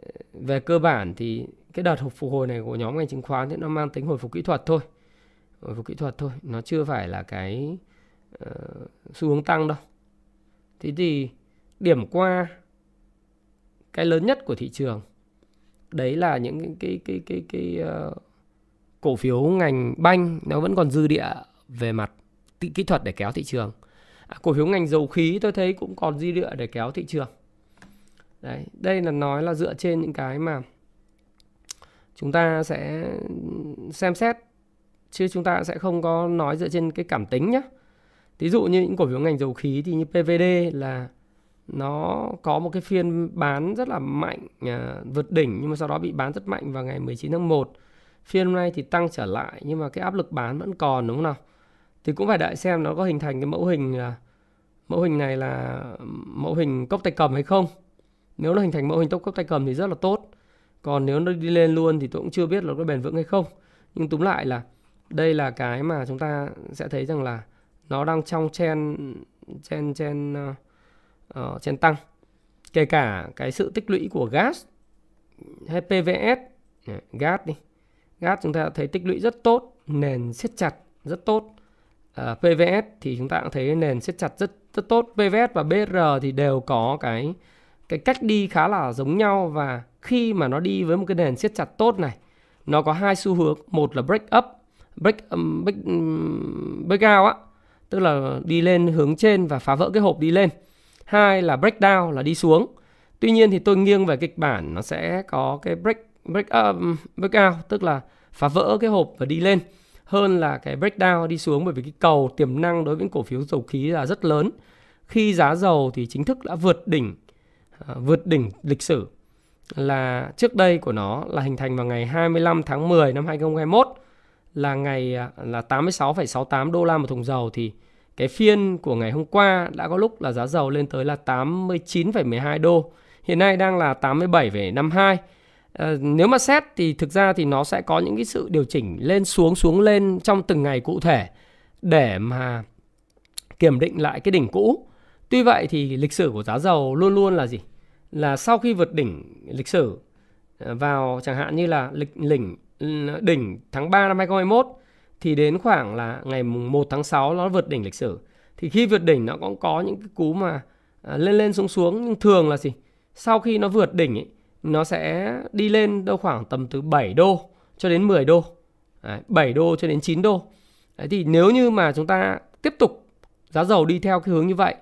à, về cơ bản thì cái đợt phục hồi này của nhóm ngành chứng khoán thì nó mang tính hồi phục kỹ thuật thôi. Hồi phục kỹ thuật thôi nó chưa phải là cái uh, xu hướng tăng đâu. Thế thì điểm qua cái lớn nhất của thị trường. Đấy là những cái cái cái cái, cái uh, cổ phiếu ngành banh nó vẫn còn dư địa về mặt kỹ thuật để kéo thị trường. À, cổ phiếu ngành dầu khí tôi thấy cũng còn dư địa để kéo thị trường. Đấy đây là nói là dựa trên những cái mà chúng ta sẽ xem xét chứ chúng ta sẽ không có nói dựa trên cái cảm tính nhé ví dụ như những cổ phiếu ngành dầu khí thì như PVD là nó có một cái phiên bán rất là mạnh à, vượt đỉnh nhưng mà sau đó bị bán rất mạnh vào ngày 19 tháng 1 phiên hôm nay thì tăng trở lại nhưng mà cái áp lực bán vẫn còn đúng không nào? Thì cũng phải đợi xem nó có hình thành cái mẫu hình là mẫu hình này là mẫu hình cốc tay cầm hay không. Nếu nó hình thành mẫu hình tốc cốc tay cầm thì rất là tốt. Còn nếu nó đi lên luôn thì tôi cũng chưa biết là có bền vững hay không. Nhưng túm lại là đây là cái mà chúng ta sẽ thấy rằng là nó đang trong chen chen chen uh, uh, trên tăng. Kể cả cái sự tích lũy của gas hay PVS gas đi. Gas chúng ta thấy tích lũy rất tốt nền siết chặt rất tốt. Ờ, uh, PVS thì chúng ta cũng thấy nền siết chặt rất rất tốt. PVS và BR thì đều có cái cái cách đi khá là giống nhau và khi mà nó đi với một cái nền siết chặt tốt này nó có hai xu hướng. Một là break up break um, break, um, break out á tức là đi lên hướng trên và phá vỡ cái hộp đi lên hai là breakdown là đi xuống. Tuy nhiên thì tôi nghiêng về kịch bản nó sẽ có cái break break up um, break out tức là phá vỡ cái hộp và đi lên. Hơn là cái breakdown đi xuống bởi vì cái cầu tiềm năng đối với cổ phiếu dầu khí là rất lớn. Khi giá dầu thì chính thức đã vượt đỉnh à, vượt đỉnh lịch sử. Là trước đây của nó là hình thành vào ngày 25 tháng 10 năm 2021 là ngày à, là 86,68 đô la một thùng dầu. Thì cái phiên của ngày hôm qua đã có lúc là giá dầu lên tới là 89,12 đô. Hiện nay đang là 87,52. À, ờ, nếu mà xét thì thực ra thì nó sẽ có những cái sự điều chỉnh lên xuống xuống lên trong từng ngày cụ thể để mà kiểm định lại cái đỉnh cũ. Tuy vậy thì lịch sử của giá dầu luôn luôn là gì? Là sau khi vượt đỉnh lịch sử ờ, vào chẳng hạn như là lịch đỉnh ừ, đỉnh tháng 3 năm 2021 thì đến khoảng là ngày mùng 1 tháng 6 nó vượt đỉnh lịch sử. Thì khi vượt đỉnh nó cũng có những cái cú mà à, lên lên xuống xuống nhưng thường là gì? Sau khi nó vượt đỉnh ấy, nó sẽ đi lên đâu khoảng tầm từ 7 đô cho đến 10 đô. Đấy, 7 đô cho đến 9 đô. Đấy, thì nếu như mà chúng ta tiếp tục giá dầu đi theo cái hướng như vậy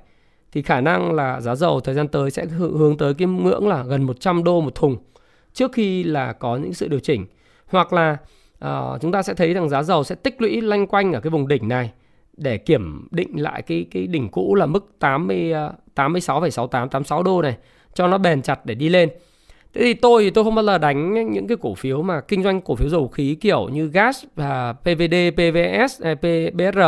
thì khả năng là giá dầu thời gian tới sẽ hướng tới cái ngưỡng là gần 100 đô một thùng trước khi là có những sự điều chỉnh hoặc là uh, chúng ta sẽ thấy rằng giá dầu sẽ tích lũy lanh quanh ở cái vùng đỉnh này để kiểm định lại cái cái đỉnh cũ là mức 80 86,68 86 đô này cho nó bền chặt để đi lên. Thế thì tôi thì tôi không bao giờ đánh những cái cổ phiếu mà kinh doanh cổ phiếu dầu khí kiểu như gas và PVD, PVS, PBR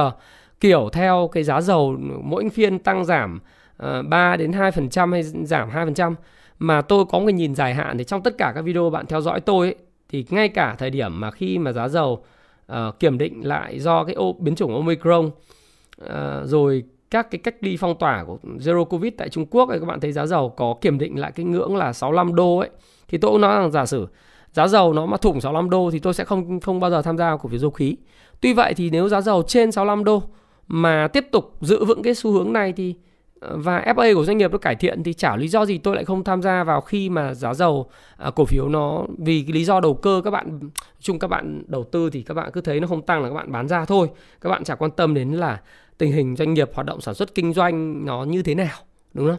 kiểu theo cái giá dầu mỗi phiên tăng giảm ờ, 3 đến 2% hay giảm 2% mà tôi có một nhìn dài hạn thì trong tất cả các video bạn theo dõi tôi ấy, thì ngay cả thời điểm mà khi mà giá dầu uh, kiểm định lại do cái ô, biến chủng Omicron uh, rồi các cái cách ly phong tỏa của Zero Covid tại Trung Quốc ấy, các bạn thấy giá dầu có kiểm định lại cái ngưỡng là 65 đô ấy thì tôi cũng nói rằng giả sử giá dầu nó mà thủng 65 đô thì tôi sẽ không không bao giờ tham gia cổ phiếu dầu khí. Tuy vậy thì nếu giá dầu trên 65 đô mà tiếp tục giữ vững cái xu hướng này thì và FA của doanh nghiệp nó cải thiện thì chả lý do gì tôi lại không tham gia vào khi mà giá dầu à, cổ phiếu nó vì cái lý do đầu cơ các bạn chung các bạn đầu tư thì các bạn cứ thấy nó không tăng là các bạn bán ra thôi. Các bạn chả quan tâm đến là tình hình doanh nghiệp hoạt động sản xuất kinh doanh nó như thế nào đúng không?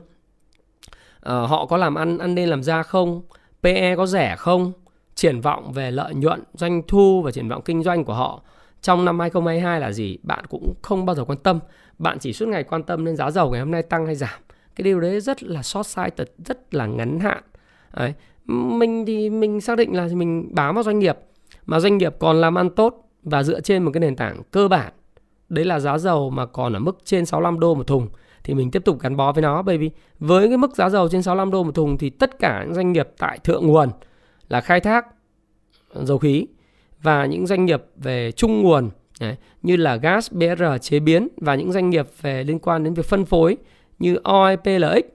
À, họ có làm ăn ăn nên làm ra không? PE có rẻ không? Triển vọng về lợi nhuận doanh thu và triển vọng kinh doanh của họ trong năm 2022 là gì? Bạn cũng không bao giờ quan tâm. Bạn chỉ suốt ngày quan tâm đến giá dầu ngày hôm nay tăng hay giảm. Cái điều đấy rất là short sighted, rất là ngắn hạn. Đấy. mình thì mình xác định là mình bám vào doanh nghiệp, mà doanh nghiệp còn làm ăn tốt và dựa trên một cái nền tảng cơ bản. Đấy là giá dầu mà còn ở mức trên 65 đô một thùng, thì mình tiếp tục gắn bó với nó. Bởi vì với cái mức giá dầu trên 65 đô một thùng thì tất cả những doanh nghiệp tại thượng nguồn là khai thác dầu khí và những doanh nghiệp về trung nguồn Đấy, như là gas, BR chế biến và những doanh nghiệp về liên quan đến việc phân phối như OI, PLX,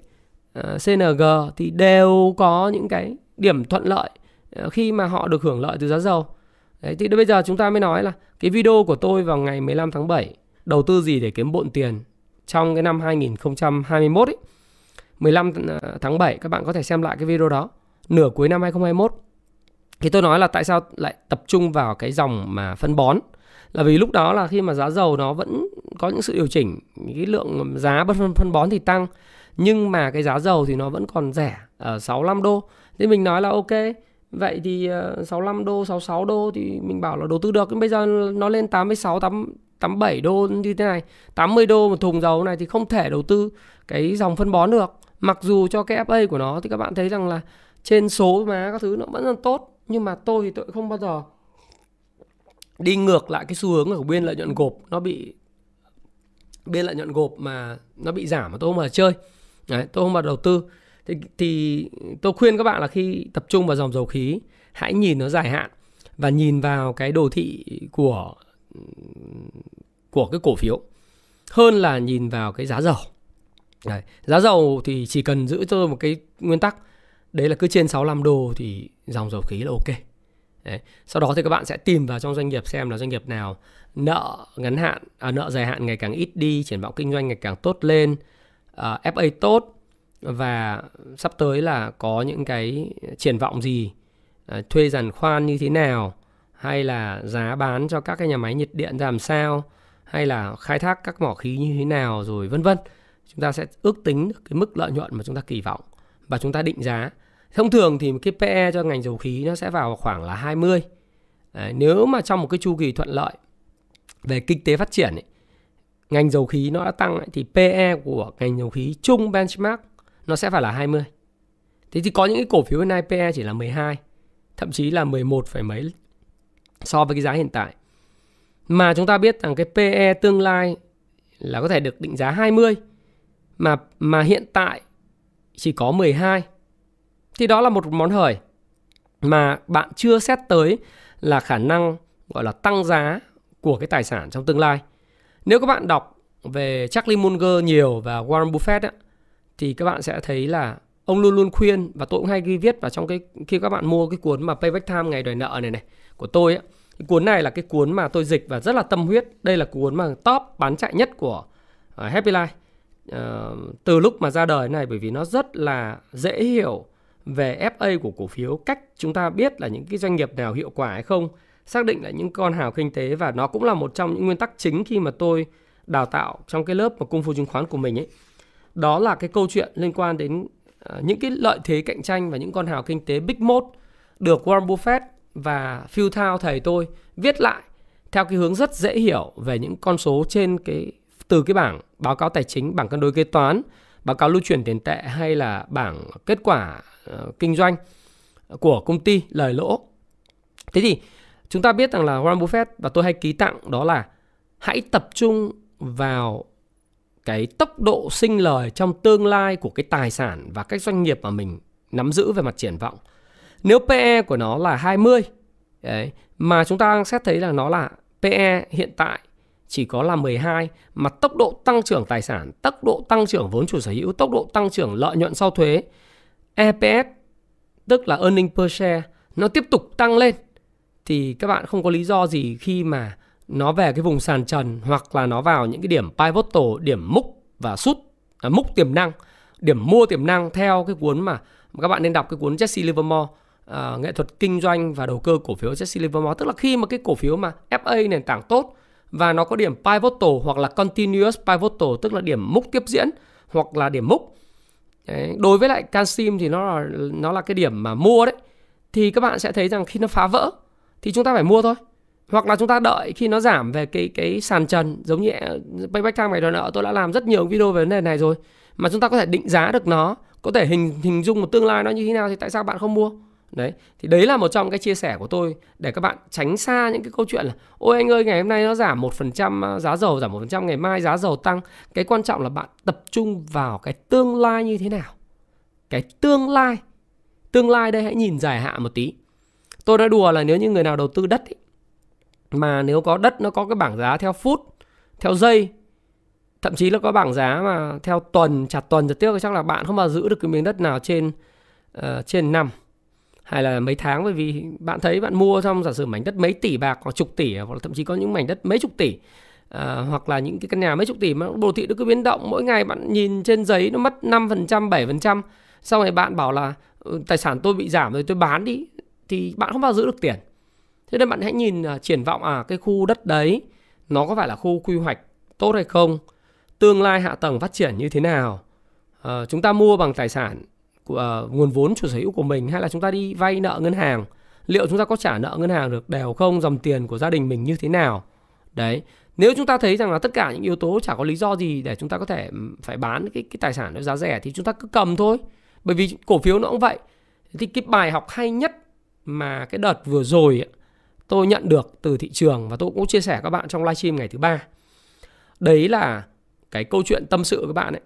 ờ, CNG thì đều có những cái điểm thuận lợi ờ, khi mà họ được hưởng lợi từ giá dầu. Đấy, thì bây giờ chúng ta mới nói là cái video của tôi vào ngày 15 tháng 7 đầu tư gì để kiếm bộn tiền trong cái năm 2021 ấy. 15 ờ, tháng 7 các bạn có thể xem lại cái video đó nửa cuối năm 2021 thì tôi nói là tại sao lại tập trung vào cái dòng mà phân bón? Là vì lúc đó là khi mà giá dầu nó vẫn có những sự điều chỉnh cái lượng giá phân phân bón thì tăng, nhưng mà cái giá dầu thì nó vẫn còn rẻ ở 65 đô. Nên mình nói là ok, vậy thì ờ, 65 đô 66 đô thì mình bảo là đầu tư được, nhưng bây giờ nó lên 86 8 87 đô như thế này 80 đô một thùng dầu này thì không thể đầu tư cái dòng phân bón được. Mặc dù cho cái FA của nó thì các bạn thấy rằng là trên số má các thứ nó vẫn là tốt nhưng mà tôi thì tôi không bao giờ đi ngược lại cái xu hướng của bên lợi nhuận gộp. Nó bị bên lợi nhuận gộp mà nó bị giảm mà tôi không bao giờ chơi. Đấy, tôi không bao giờ đầu tư. Thì, thì tôi khuyên các bạn là khi tập trung vào dòng dầu khí hãy nhìn nó dài hạn và nhìn vào cái đồ thị của của cái cổ phiếu hơn là nhìn vào cái giá dầu. Đấy, giá dầu thì chỉ cần giữ cho một cái nguyên tắc đấy là cứ trên 65 đô thì dòng dầu khí là ok Đấy. Sau đó thì các bạn sẽ tìm vào trong doanh nghiệp xem là doanh nghiệp nào nợ ngắn hạn, à, nợ dài hạn ngày càng ít đi, triển vọng kinh doanh ngày càng tốt lên, à, FA tốt và sắp tới là có những cái triển vọng gì, à, thuê giàn khoan như thế nào, hay là giá bán cho các cái nhà máy nhiệt điện ra làm sao, hay là khai thác các mỏ khí như thế nào rồi vân vân. Chúng ta sẽ ước tính được cái mức lợi nhuận mà chúng ta kỳ vọng và chúng ta định giá Thông thường thì cái PE cho ngành dầu khí nó sẽ vào khoảng là 20. Đấy, nếu mà trong một cái chu kỳ thuận lợi về kinh tế phát triển ấy, ngành dầu khí nó đã tăng ấy, thì PE của ngành dầu khí chung benchmark nó sẽ phải là 20. Thế thì có những cái cổ phiếu hiện nay PE chỉ là 12, thậm chí là 11 phải mấy so với cái giá hiện tại. Mà chúng ta biết rằng cái PE tương lai là có thể được định giá 20 mà mà hiện tại chỉ có 12 thì đó là một món hời mà bạn chưa xét tới là khả năng gọi là tăng giá của cái tài sản trong tương lai. Nếu các bạn đọc về Charlie Munger nhiều và Warren Buffett á, thì các bạn sẽ thấy là ông luôn luôn khuyên và tôi cũng hay ghi viết vào trong cái khi các bạn mua cái cuốn mà Payback Time ngày đòi nợ này này của tôi á. Cái cuốn này là cái cuốn mà tôi dịch và rất là tâm huyết. Đây là cuốn mà top bán chạy nhất của uh, Happy Life. Uh, từ lúc mà ra đời này bởi vì nó rất là dễ hiểu về FA của cổ phiếu, cách chúng ta biết là những cái doanh nghiệp nào hiệu quả hay không, xác định lại những con hào kinh tế và nó cũng là một trong những nguyên tắc chính khi mà tôi đào tạo trong cái lớp mà cung phu chứng khoán của mình ấy. Đó là cái câu chuyện liên quan đến à, những cái lợi thế cạnh tranh và những con hào kinh tế big mode được Warren Buffett và Phil Thao thầy tôi viết lại theo cái hướng rất dễ hiểu về những con số trên cái từ cái bảng báo cáo tài chính, bảng cân đối kế toán, báo cáo lưu chuyển tiền tệ hay là bảng kết quả Ờ, kinh doanh của công ty lời lỗ. Thế thì chúng ta biết rằng là Warren Buffett và tôi hay ký tặng đó là hãy tập trung vào cái tốc độ sinh lời trong tương lai của cái tài sản và các doanh nghiệp mà mình nắm giữ về mặt triển vọng. Nếu PE của nó là 20 đấy, mà chúng ta xét thấy là nó là PE hiện tại chỉ có là 12 mà tốc độ tăng trưởng tài sản, tốc độ tăng trưởng vốn chủ sở hữu, tốc độ tăng trưởng lợi nhuận sau thuế EPS tức là earning per share nó tiếp tục tăng lên. Thì các bạn không có lý do gì khi mà nó về cái vùng sàn trần hoặc là nó vào những cái điểm pivotal, điểm múc và sút à, múc tiềm năng, điểm mua tiềm năng theo cái cuốn mà các bạn nên đọc cái cuốn Jesse Livermore à, nghệ thuật kinh doanh và đầu cơ cổ phiếu Jesse Livermore. Tức là khi mà cái cổ phiếu mà FA nền tảng tốt và nó có điểm pivotal hoặc là continuous pivotal tức là điểm múc tiếp diễn hoặc là điểm múc đấy, đối với lại canxim thì nó là nó là cái điểm mà mua đấy. Thì các bạn sẽ thấy rằng khi nó phá vỡ thì chúng ta phải mua thôi. Hoặc là chúng ta đợi khi nó giảm về cái cái sàn trần giống như ờ, payback time này đòi nợ tôi đã làm rất nhiều video về vấn đề này rồi. Mà chúng ta có thể định giá được nó có thể hình hình dung một tương lai nó như thế nào thì tại sao bạn không mua? Đấy thì đấy là một trong cái chia sẻ của tôi để các bạn tránh xa những cái câu chuyện là ôi anh ơi ngày hôm nay nó giảm một phần trăm à, giá dầu giảm một phần trăm ngày mai giá dầu tăng. Cái quan trọng là bạn tập trung vào cái tương lai như thế nào. Cái tương lai tương lai đây hãy nhìn dài hạn một tí. Tôi nói đùa là nếu như người nào đầu tư đất ấy, mà nếu có đất nó có cái bảng giá theo phút theo giây thậm chí là có bảng giá mà theo tuần chặt tuần thì tiếc chắc là bạn không bao giữ được cái miếng đất nào trên uh, trên năm hay là mấy tháng bởi vì bạn thấy bạn mua xong giả sử mảnh đất mấy tỷ bạc hoặc chục tỷ hoặc là thậm chí có những mảnh đất mấy chục tỷ à, hoặc là những cái căn nhà mấy chục tỷ mà đồ thị nó cứ biến động mỗi ngày bạn nhìn trên giấy nó mất 5% 7% sau này bạn bảo là ừ, tài sản tôi bị giảm rồi tôi bán đi. Thì bạn không bao giữ được tiền. Thế nên bạn hãy nhìn uh, triển vọng à cái khu đất đấy nó có phải là khu quy hoạch tốt hay không tương lai hạ tầng phát triển như thế nào uh, chúng ta mua bằng tài sản của uh, nguồn vốn chủ sở hữu của mình hay là chúng ta đi vay nợ ngân hàng liệu chúng ta có trả nợ ngân hàng được đều không dòng tiền của gia đình mình như thế nào? Đấy nếu chúng ta thấy rằng là tất cả những yếu tố chả có lý do gì để chúng ta có thể phải bán cái cái tài sản nó giá rẻ thì chúng ta cứ cầm thôi. Bởi vì cổ phiếu nó cũng vậy. Thì cái bài học hay nhất mà cái đợt vừa rồi tôi nhận được từ thị trường và tôi cũng chia sẻ các bạn trong livestream ngày thứ ba. Đấy là cái câu chuyện tâm sự các bạn ấy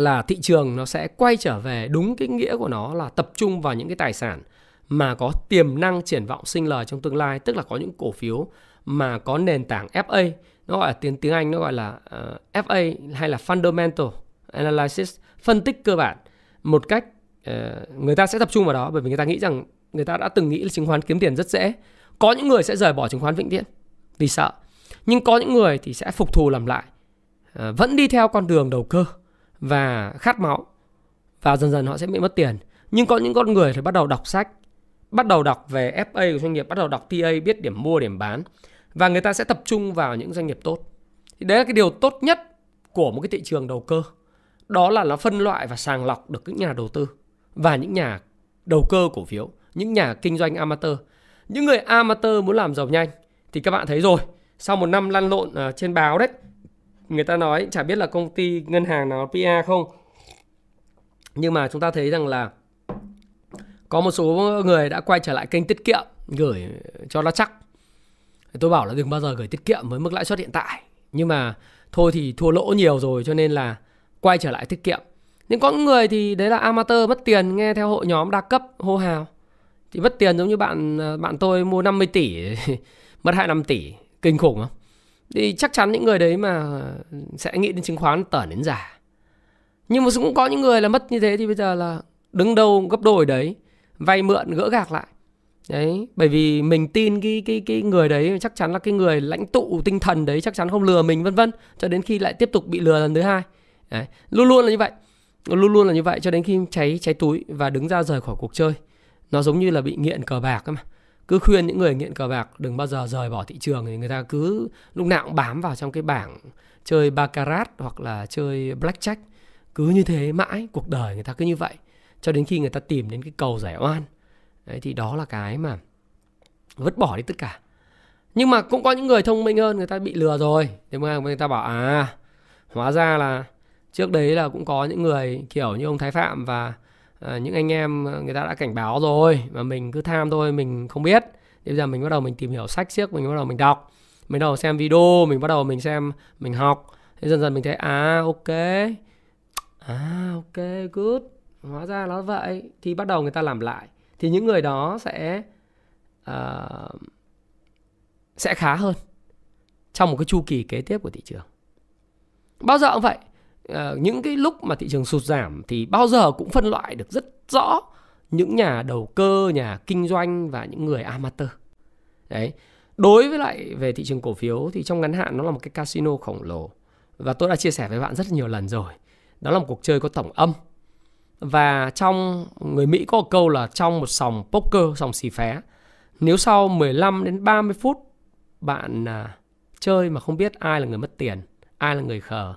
là thị trường nó sẽ quay trở về đúng cái nghĩa của nó là tập trung vào những cái tài sản mà có tiềm năng triển vọng sinh lời trong tương lai tức là có những cổ phiếu mà có nền tảng FA nó gọi là tiếng tiếng Anh nó gọi là ờ, uh, FA hay là fundamental analysis phân tích cơ bản. Một cách uh, người ta sẽ tập trung vào đó bởi vì người ta nghĩ rằng người ta đã từng nghĩ là chứng khoán kiếm tiền rất dễ. Có những người sẽ rời bỏ chứng khoán vĩnh viễn vì sợ. Nhưng có những người thì sẽ phục thù làm lại uh, vẫn đi theo con đường đầu cơ và khát máu. Và dần dần họ sẽ bị mất tiền. Nhưng có những con người thì bắt đầu đọc sách, bắt đầu đọc về FA của doanh nghiệp, bắt đầu đọc TA biết điểm mua, điểm bán. Và người ta sẽ tập trung vào những doanh nghiệp tốt. Thì đấy là cái điều tốt nhất của một cái thị trường đầu cơ. Đó là nó phân loại và sàng lọc được những nhà đầu tư và những nhà đầu cơ cổ phiếu, những nhà kinh doanh amateur. Những người amateur muốn làm giàu nhanh thì các bạn thấy rồi, sau một năm lăn lộn ờ, trên báo đấy người ta nói, chả biết là công ty ngân hàng nào PA không? Nhưng mà chúng ta thấy rằng là có một số người đã quay trở lại kênh tiết kiệm, gửi cho nó chắc. Tôi bảo là đừng bao giờ gửi tiết kiệm với mức lãi suất hiện tại. Nhưng mà thôi thì thua lỗ nhiều rồi cho nên là quay trở lại tiết kiệm. Nhưng có những người thì đấy là amateur mất tiền, nghe theo hội nhóm đa cấp, hô hào. Thì mất tiền giống như bạn à, bạn tôi mua 50 tỷ, mất 25 tỷ, kinh khủng không? Thì chắc chắn những người đấy mà sẽ nghĩ đến chứng khoán tởn đến giả nhưng mà cũng có những người là mất như thế thì bây giờ là đứng đâu gấp đôi đấy, vay mượn gỡ gạc lại. Đấy, bởi vì mình tin cái cái cái người đấy, chắc chắn là cái người lãnh tụ tinh thần đấy chắc chắn không lừa mình, vân vân, cho đến khi lại tiếp tục bị lừa lần thứ hai. Đấy. luôn luôn là như vậy. Luôn luôn là như vậy cho đến khi cháy cháy túi và đứng ra rời khỏi cuộc chơi. Nó giống như là bị nghiện cờ bạc ấy mà cứ khuyên những người nghiện cờ bạc đừng bao giờ rời bỏ thị trường thì người ta cứ lúc nào cũng bám vào trong cái bảng chơi baccarat hoặc là chơi blackjack. Cứ như thế mãi, cuộc đời người ta cứ như vậy. Cho đến khi người ta tìm đến cái cầu giải oan. Đấy, thì đó là cái mà vứt bỏ đi tất cả. Nhưng mà cũng có những người thông minh hơn, người ta bị lừa rồi. Thế mà người ta bảo à hóa ra là trước đấy là cũng có những người kiểu như ông Thái Phạm và à, những anh em ờ, người ta đã cảnh báo rồi mà mình cứ tham thôi mình không biết. Thì bây giờ mình bắt đầu mình tìm hiểu sách siếc mình bắt đầu mình đọc. Mình bắt đầu xem video mình bắt đầu mình xem mình học. Thế dần dần mình thấy à ok. À ok good. Hóa ra nó vậy. Thì bắt đầu người ta làm lại. Thì những người đó sẽ uh, sẽ khá hơn trong một cái chu kỳ kế tiếp của thị trường. Bao giờ cũng vậy uh, những cái lúc mà thị trường sụt giảm thì bao giờ cũng phân loại được rất rõ những nhà đầu cơ nhà kinh doanh và những người amateur. Đấy. Đối với lại về thị trường cổ phiếu thì trong ngắn hạn nó là một cái casino khổng lồ. Và tôi đã chia sẻ với bạn rất nhiều lần rồi. Đó là một cuộc chơi có tổng âm. Và trong người Mỹ có một câu là trong một sòng poker sòng xì phé. Nếu sau 15 đến 30 phút bạn à, chơi mà không biết ai là người mất tiền ai là người khờ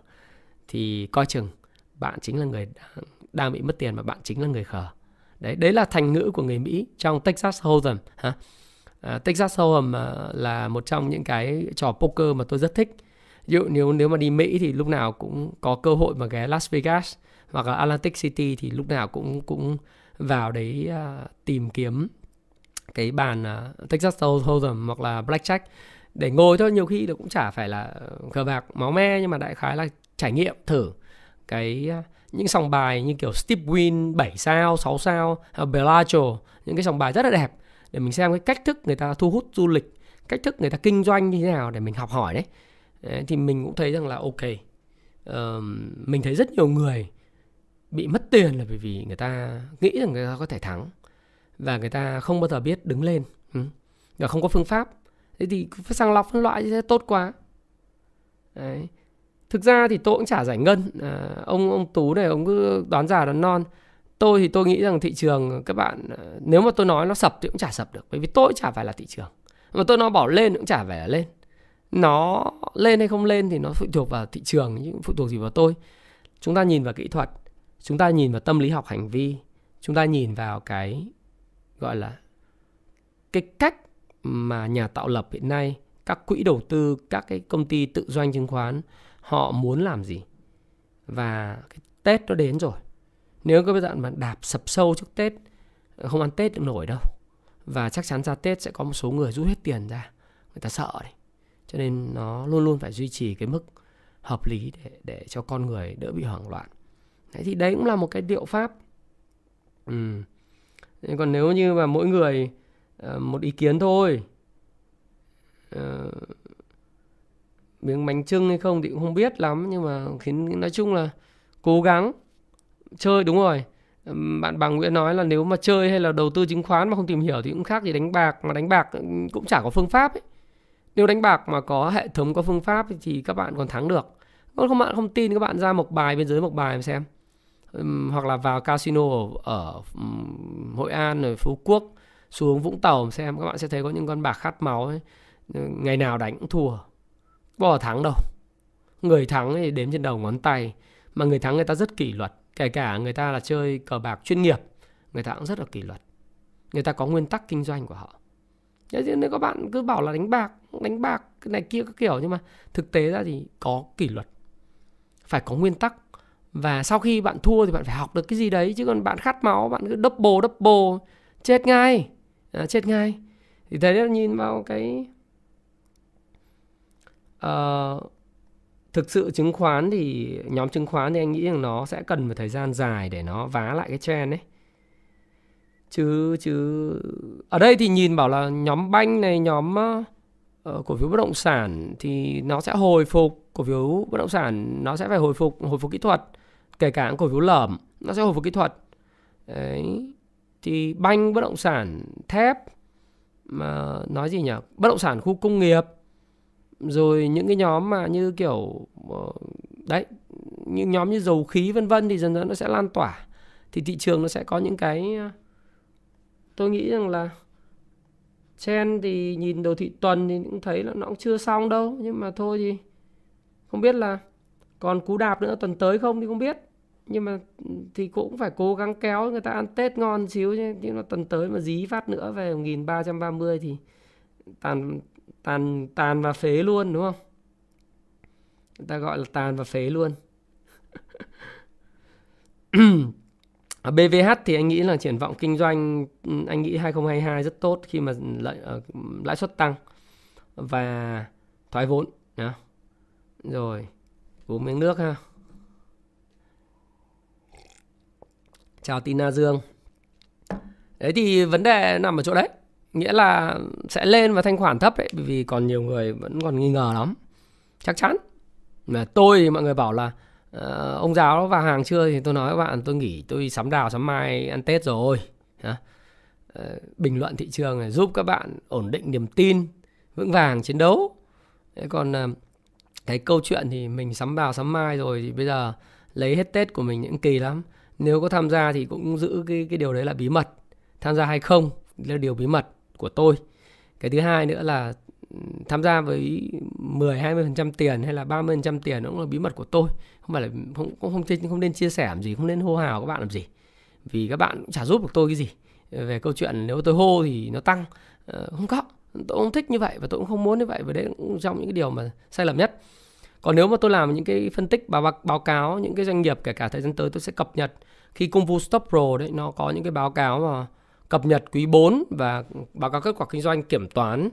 thì coi chừng bạn chính là người đang, bị mất tiền mà bạn chính là người khờ. Đấy đấy là thành ngữ của người Mỹ trong Texas Hold'em ha. Uh, Texas Hold'em uh, là một trong những cái trò poker mà tôi rất thích. Ví dụ nếu nếu mà đi Mỹ thì lúc nào cũng có cơ hội mà ghé Las Vegas hoặc là Atlantic City thì lúc nào cũng cũng vào đấy uh, tìm kiếm cái bàn uh, Texas Hold'em hoặc là Blackjack để ngồi thôi. Nhiều khi cũng chả phải là cờ bạc máu me nhưng mà đại khái là trải nghiệm thử cái à, những sòng bài như kiểu Steve Win 7 sao, 6 sao, Bellagio, những cái sòng bài rất là đẹp để mình xem cái cách thức người ta thu hút du lịch, cách thức người ta kinh doanh như thế nào để mình học hỏi đấy. đấy thì mình cũng thấy rằng là ok. Uh, mình thấy rất nhiều người bị mất tiền là bởi vì người ta nghĩ rằng người ta có thể thắng và người ta không bao giờ biết đứng lên ừ. và không có phương pháp thế thì phải sàng lọc phân loại như thế tốt quá đấy thực ra thì tôi cũng chả giải ngân. À, ông ông tú này ông cứ đoán già đoán non. Tôi thì tôi nghĩ rằng thị trường các bạn à, nếu mà tôi nói nó sập thì cũng chả sập được bởi vì tôi chả phải là thị trường. Mà tôi nói bỏ lên cũng chả phải là lên. Nó lên hay không lên thì nó phụ thuộc vào thị trường nhưng phụ thuộc gì vào tôi. Chúng ta nhìn vào kỹ thuật chúng ta nhìn vào tâm lý học hành vi chúng ta nhìn vào cái gọi là cái cách mà nhà tạo lập hiện nay các quỹ đầu tư các cái công ty tự doanh chứng khoán họ muốn làm gì. Và cái tết nó đến rồi. Nếu các bạn mà đạp sập sâu trước tết ờ, không ăn tết được nổi đâu. Và chắc chắn ra tết sẽ có một số người rút hết tiền ra người ta sợ đấy. Cho nên nó luôn luôn phải duy trì cái mức hợp lý để để cho con người đỡ bị hoảng loạn. Đấy thì đấy cũng là một cái liệu pháp. Ừ. còn nếu như mà mỗi người uh, một ý kiến thôi uh, miếng bánh trưng hay không thì cũng không biết lắm nhưng mà khiến nói chung là cố gắng chơi đúng rồi bạn bằng Nguyễn nói là nếu mà chơi hay là đầu tư chứng khoán mà không tìm hiểu thì cũng khác gì đánh bạc mà đánh bạc cũng chả có phương pháp ấy. Nếu đánh bạc mà có hệ thống có phương pháp thì các bạn còn thắng được. Còn không bạn không tin các bạn ra một bài bên dưới một bài mà xem. hoặc là vào casino ở, ở Hội An rồi Phú Quốc xuống Vũng Tàu xem các bạn sẽ thấy có những con bạc khát máu ấy. ngày nào đánh cũng thua bao giờ thắng đâu. Người thắng thì đếm trên đầu ngón tay mà người thắng người ta rất kỷ luật kể cả người ta là chơi cờ bạc chuyên nghiệp người ta cũng rất là kỷ luật. Người ta có nguyên tắc kinh doanh của họ. Thế nếu các bạn cứ bảo là đánh bạc đánh bạc cái này kia các kiểu nhưng mà thực tế ra thì có kỷ luật. Phải có nguyên tắc. Và sau khi bạn thua thì bạn phải học được cái gì đấy chứ còn bạn khát máu bạn cứ double double chết ngay. À, chết ngay. Thì thấy là nhìn vào cái uh, thực sự chứng khoán thì nhóm chứng khoán thì anh nghĩ rằng nó sẽ cần một thời gian dài để nó vá lại cái trend đấy chứ chứ ở đây thì nhìn bảo là nhóm banh này nhóm uh, cổ phiếu bất động sản thì nó sẽ hồi phục cổ phiếu bất động sản nó sẽ phải hồi phục hồi phục kỹ thuật kể cả cổ phiếu lởm nó sẽ hồi phục kỹ thuật. Đấy thì banh bất động sản thép mà nói gì nhỉ? Bất động sản khu công nghiệp rồi những cái nhóm mà như kiểu ờ, đấy, những nhóm như dầu khí vân vân thì dần dần nó sẽ lan tỏa. Thì thị trường nó sẽ có những cái ờ, tôi nghĩ rằng là chen thì nhìn đồ thị tuần thì cũng thấy là nó cũng chưa xong đâu. Nhưng mà thôi thì không biết là còn cú đạp nữa tuần tới không thì không biết. Nhưng mà ừ, thì cũng phải cố gắng kéo người ta ăn Tết ngon xíu chứ. Nhưng mà tuần tới mà dí phát nữa về 1330 thì tàn tàn tàn và phế luôn đúng không? Người ta gọi là tàn và phế luôn. Ở BVH thì anh nghĩ là triển vọng kinh doanh anh nghĩ 2022 rất tốt khi mà lợi ờ, lãi suất tăng và thoái vốn nhá. Rồi, uống miếng nước ha. Chào Tina Dương. Đấy thì vấn đề nằm ở chỗ đấy. Nghĩa là sẽ lên và thanh khoản thấp đấy bởi vì còn nhiều người vẫn còn nghi ngờ lắm. Chắc chắn. Mà tôi thì mọi người bảo là uh, ông giáo vào hàng chưa thì tôi nói các bạn tôi nghỉ tôi sắm đào sắm mai ăn Tết rồi. Uh, bình luận thị trường này giúp các bạn ổn định niềm tin, vững vàng chiến đấu. Thế còn uh, cái câu chuyện thì mình sắm đào sắm mai rồi thì bây giờ lấy hết Tết của mình những kỳ lắm nếu có tham gia thì cũng giữ cái cái điều đấy là bí mật tham gia hay không là điều bí mật của tôi. Cái thứ hai nữa là ừ, tham gia với 10 20% tiền hay là 30% tiền nó cũng là bí mật của tôi. Không phải là không không không, không nên chia sẻ làm gì không nên hô hào các bạn làm gì. Vì các bạn cũng chả giúp được tôi cái gì. Về câu chuyện nếu tôi hô thì nó tăng. Ờ, không có. Tôi không thích như vậy và tôi cũng không muốn như vậy và đấy cũng trong những cái điều mà sai lầm nhất. Còn nếu mà tôi làm những cái phân tích báo báo cáo những cái doanh nghiệp kể cả thời gian tới tôi sẽ cập nhật. Khi công vụ Stop Pro đấy nó có những cái báo cáo mà cập nhật quý 4 và báo cáo kết quả kinh doanh kiểm toán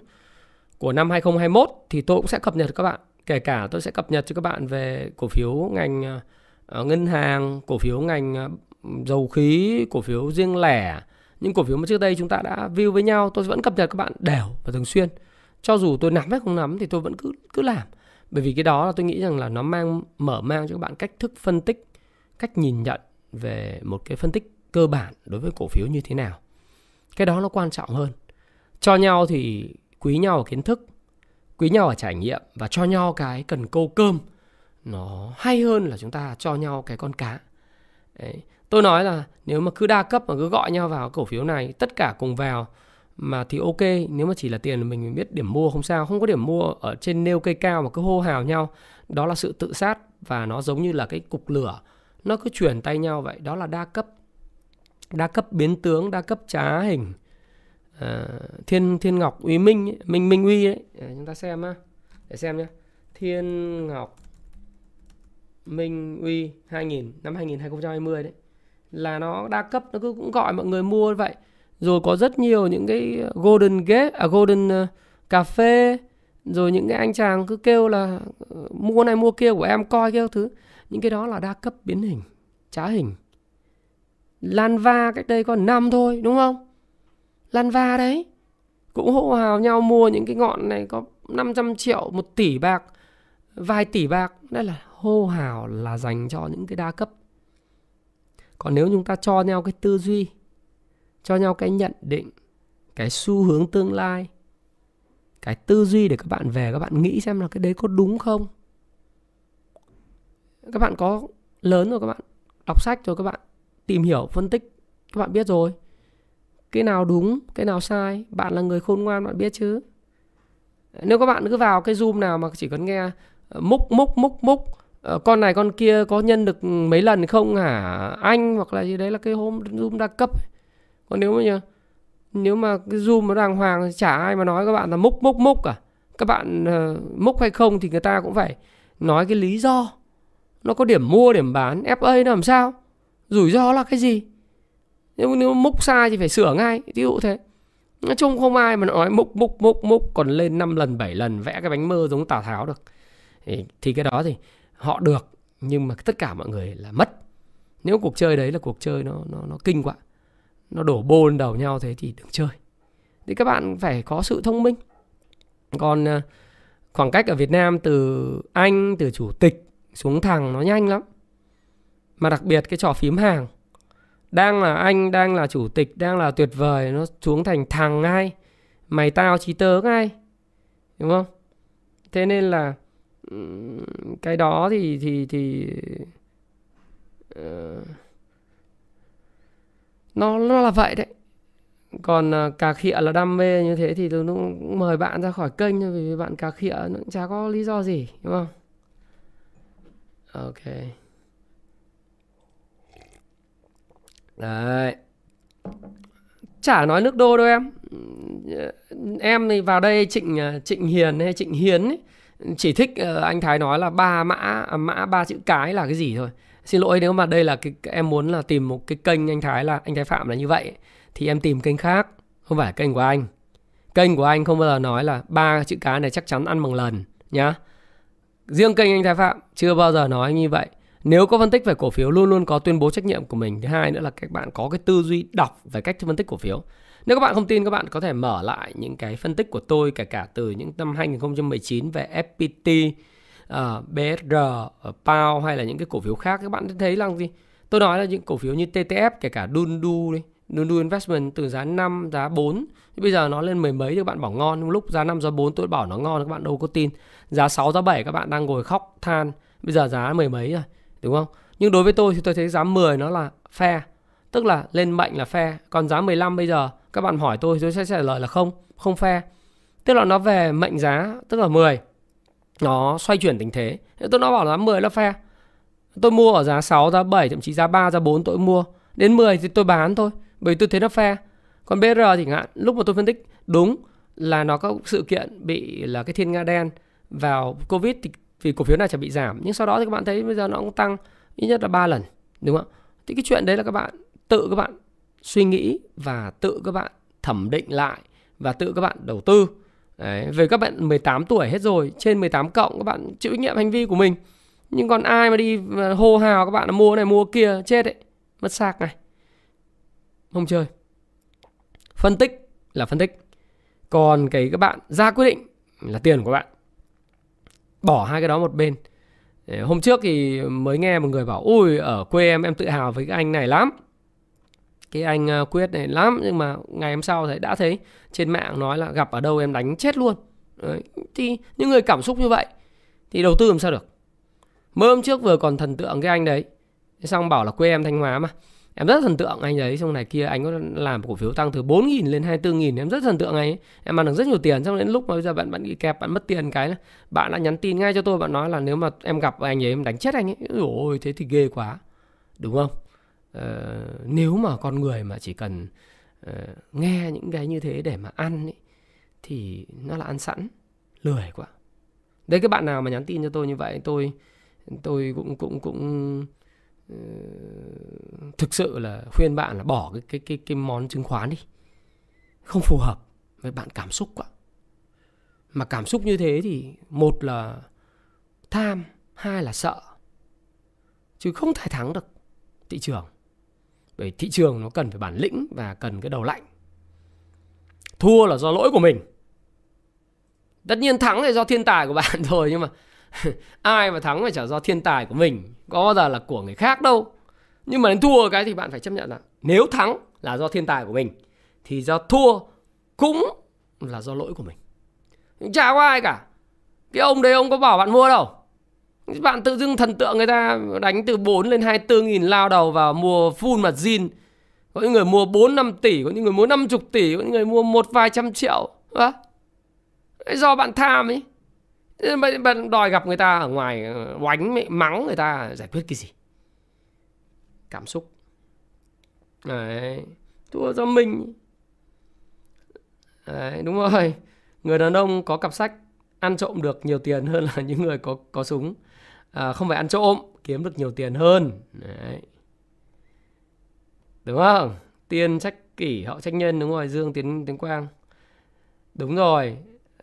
của năm 2021 thì tôi cũng sẽ cập nhật các bạn. Kể cả tôi sẽ cập nhật cho các bạn về cổ phiếu ngành ờ, ngân hàng, cổ phiếu ngành ờ, dầu khí, cổ phiếu riêng lẻ, những cổ phiếu mà trước đây chúng ta đã view với nhau, tôi vẫn cập nhật các bạn đều và thường xuyên. Cho dù tôi nắm hay không nắm thì tôi vẫn cứ cứ làm. Bởi vì cái đó là tôi nghĩ rằng là nó mang mở mang cho các bạn cách thức phân tích, cách nhìn nhận về một cái phân tích cơ bản đối với cổ phiếu như thế nào cái đó nó quan trọng hơn. Cho nhau thì quý nhau ở kiến thức, quý nhau ở trải nghiệm và cho nhau cái cần câu cơm. Nó hay hơn là chúng ta cho nhau cái con cá. Đấy. tôi nói là nếu mà cứ đa cấp mà cứ gọi nhau vào cổ phiếu này, tất cả cùng vào mà thì ok, nếu mà chỉ là tiền mình biết điểm mua không sao. Không có điểm mua ở trên nêu cây cao mà cứ hô hào nhau, đó là sự tự sát và nó giống như là cái cục lửa. Nó cứ chuyển tay nhau vậy, đó là đa cấp đa cấp biến tướng đa cấp trá hình. À, thiên thiên ngọc uy minh ấy, minh minh uy ấy. À, chúng ta xem á để xem nhé thiên ngọc minh uy 2000 năm 2020 đấy. Là nó đa cấp nó cứ cũng gọi mọi người mua vậy. Rồi có rất nhiều những cái golden gate à golden uh, cà phê rồi những cái anh chàng cứ kêu là ờ, mua này mua kia của em coi kia thứ. Những cái đó là đa cấp biến hình trá hình lan va cách đây còn năm thôi, đúng không? Lan va đấy. Cũng hô hào nhau mua những cái ngọn này có 500 triệu, một tỷ bạc, vài tỷ bạc. Đây là hô hào là dành cho những cái đa cấp. Còn nếu chúng ta cho nhau cái tư duy, cho nhau cái nhận định, cái xu hướng tương lai, cái tư duy để các bạn về, các bạn nghĩ xem là cái đấy có đúng không? Các bạn có lớn rồi các bạn, đọc sách rồi các bạn tìm hiểu phân tích. Các bạn biết rồi. Cái nào đúng cái nào sai bạn là người khôn ngoan bạn biết chứ. Nếu các bạn cứ vào cái zoom nào mà chỉ cần nghe ờ, múc múc múc múc ờ, con này con kia có nhân được mấy lần không hả? Anh hoặc là gì đấy là cái hôm zoom đa cấp còn nếu mà nhờ nếu mà cái zoom nó đàng hoàng chả ai mà nói các bạn là múc múc múc cả. Các bạn uh, múc hay không thì người ta cũng phải nói cái lý do. Nó có điểm mua điểm bán. FA nó làm sao? Rủi ro là cái gì? Nếu nếu múc sai thì phải sửa ngay ví dụ thế. Nói chung không ai mà nói múc múc múc múc còn lên 5 lần 7 lần vẽ cái bánh mơ giống tào tháo được. Thì, thì cái đó thì họ được nhưng mà tất cả mọi người là mất. Nếu cuộc chơi đấy là cuộc chơi nó nó nó kinh quá nó đổ bô lên đầu nhau thế thì đừng chơi. Thì các bạn phải có sự thông minh. Còn à, khoảng cách ở Việt Nam từ anh từ chủ tịch xuống thằng nó nhanh lắm mà đặc biệt cái trò phím hàng. Đang là anh đang là chủ tịch đang là tuyệt vời nó xuống thành thằng ngay. Mày tao chí tớ ngay. Đúng không? Thế nên là cái đó thì thì thì uh, nó nó là vậy đấy. Còn uh, cà khịa là đam mê như thế thì tôi cũng mời bạn ra khỏi kênh thôi vì bạn cà khịa nó cũng chả có lý do gì đúng không? Ok. Đấy. Chả nói nước đô đâu em. Em thì vào đây trịnh à, trịnh hiền hay trịnh hiến ấy, chỉ thích ờ, anh thái nói là ba mã à, mã ba chữ cái là cái gì thôi. Xin lỗi nếu mà đây là cái em muốn là tìm một cái kênh anh thái là anh thái phạm là như vậy thì em tìm kênh khác không phải kênh của anh. Kênh của anh không bao giờ nói là ba chữ cái này chắc chắn ăn bằng lần nhá. Riêng kênh anh thái phạm chưa bao giờ nói như vậy nếu có phân tích về cổ phiếu luôn luôn có tuyên bố trách nhiệm của mình. Thứ hai nữa là các bạn có cái tư duy đọc về cách phân tích cổ phiếu. Nếu các bạn không tin các bạn có thể mở lại những cái phân tích của tôi kể cả từ những năm 2019 về FPT, uh, ờ, BSR, uh, ờ, PAO hay là những cái cổ phiếu khác. Các bạn thấy là gì? Tôi nói là những cổ phiếu như TTF kể cả Dundu đi, Dundu Investment từ giá 5, giá 4 Bây giờ nó lên mười mấy thì các bạn bảo ngon. Nhưng lúc giá 5, giá 4 tôi bảo nó ngon các bạn đâu có tin. Giá 6, giá 7 các bạn đang ngồi khóc than. Bây giờ giá mười mấy rồi đúng không? Nhưng đối với tôi thì tôi thấy giá 10 nó là fair. Tức là lên mạnh là fair. Còn giá 15 bây giờ, các bạn hỏi tôi tôi sẽ trả lời là không không fair. Tức là nó về mệnh giá, tức là 10 nó xoay chuyển tình thế. Tôi nó bảo là 10 là fair. Tôi mua ở giá 6 giá 7 thậm chí giá 3 giá 4 tôi mua. Đến 10 thì tôi bán thôi, bởi vì tôi thấy nó fair. Còn BR thì ngạn lúc mà tôi phân tích, đúng là nó có sự kiện bị là cái thiên nga đen vào covid thì vì cổ phiếu này chẳng bị giảm nhưng sau đó thì các bạn thấy bây giờ nó cũng tăng ít nhất là 3 lần đúng không thì cái chuyện đấy là các bạn tự các bạn suy nghĩ và tự các bạn thẩm định lại và tự các bạn đầu tư. Đấy, về các bạn 18 tuổi hết rồi, trên 18 cộng các bạn chịu trách nhiệm hành vi của mình. Nhưng còn ai mà đi ờ, hô hào các bạn là mua này mua kia chết đấy, mất sạc này. Không chơi. Phân tích là phân tích. Còn cái các bạn ra quyết định là tiền của bạn. Bỏ hai cái đó một bên. Hôm trước thì mới nghe một người bảo, Ui, ở quê em em tự hào với cái anh này lắm cái anh ờ, quyết này lắm, nhưng mà ngày hôm sau thấy đã thấy trên mạng nói là gặp ở đâu em đánh chết luôn Đấy. thì những người cảm xúc như vậy thì đầu tư làm sao được mới hôm trước vừa còn thần tượng cái anh đấy, xong bảo là quê em thanh hóa mà em rất thần tượng anh đấy xong này kia anh có làm cổ phiếu tăng từ 4.000 lên 24.000 em rất thần tượng anh ấy. Em ăn được rất nhiều tiền xong đến lúc mà bây giờ bạn bạn bị kẹp bạn mất tiền cái bạn đã nhắn tin ngay cho tôi bạn nói là nếu mà em gặp anh ấy em đánh chết anh ấy. Ôi thế thì ghê quá. Đúng không? Ờ, nếu mà con người mà chỉ cần uh, nghe những cái như thế để mà ăn ấy, thì nó là ăn sẵn lười quá. Đấy cái bạn nào mà nhắn tin cho tôi như vậy tôi tôi cũng cũng cũng thực sự là khuyên bạn là bỏ cái cái cái cái món chứng khoán đi. Không phù hợp với bạn cảm xúc quá. Mà cảm xúc như thế thì một là tham, hai là sợ. Chứ không thể thắng được thị trường. Bởi thị trường nó cần phải bản lĩnh và cần cái đầu lạnh. Thua là do lỗi của mình. Tất nhiên thắng là do thiên tài của bạn rồi nhưng mà ai mà thắng phải chả do thiên tài của mình có bao giờ là của người khác đâu nhưng mà đến thua cái thì bạn phải chấp nhận là nếu thắng là do thiên tài của mình thì do thua cũng là do lỗi của mình chả có ai cả cái ông đấy ông có bảo bạn mua đâu bạn tự dưng thần tượng người ta đánh từ 4 lên 24 nghìn lao đầu vào mua full mặt zin. Có những người mua 4 5 tỷ, có những người mua 50 tỷ, có những người mua một vài trăm triệu. À? Do bạn tham ấy. Bạn đòi gặp người ta ở ngoài ờ, oánh mắng người ta à, giải quyết cái gì? Cảm xúc. Đấy. Thua do mình. Đấy, đúng rồi. Người đàn ông có cặp sách ăn trộm được nhiều tiền hơn là những người có có súng à, không phải ăn trộm kiếm được nhiều tiền hơn Đấy. đúng không tiên trách kỷ hậu trách nhân đúng rồi dương tiến tiến quang đúng rồi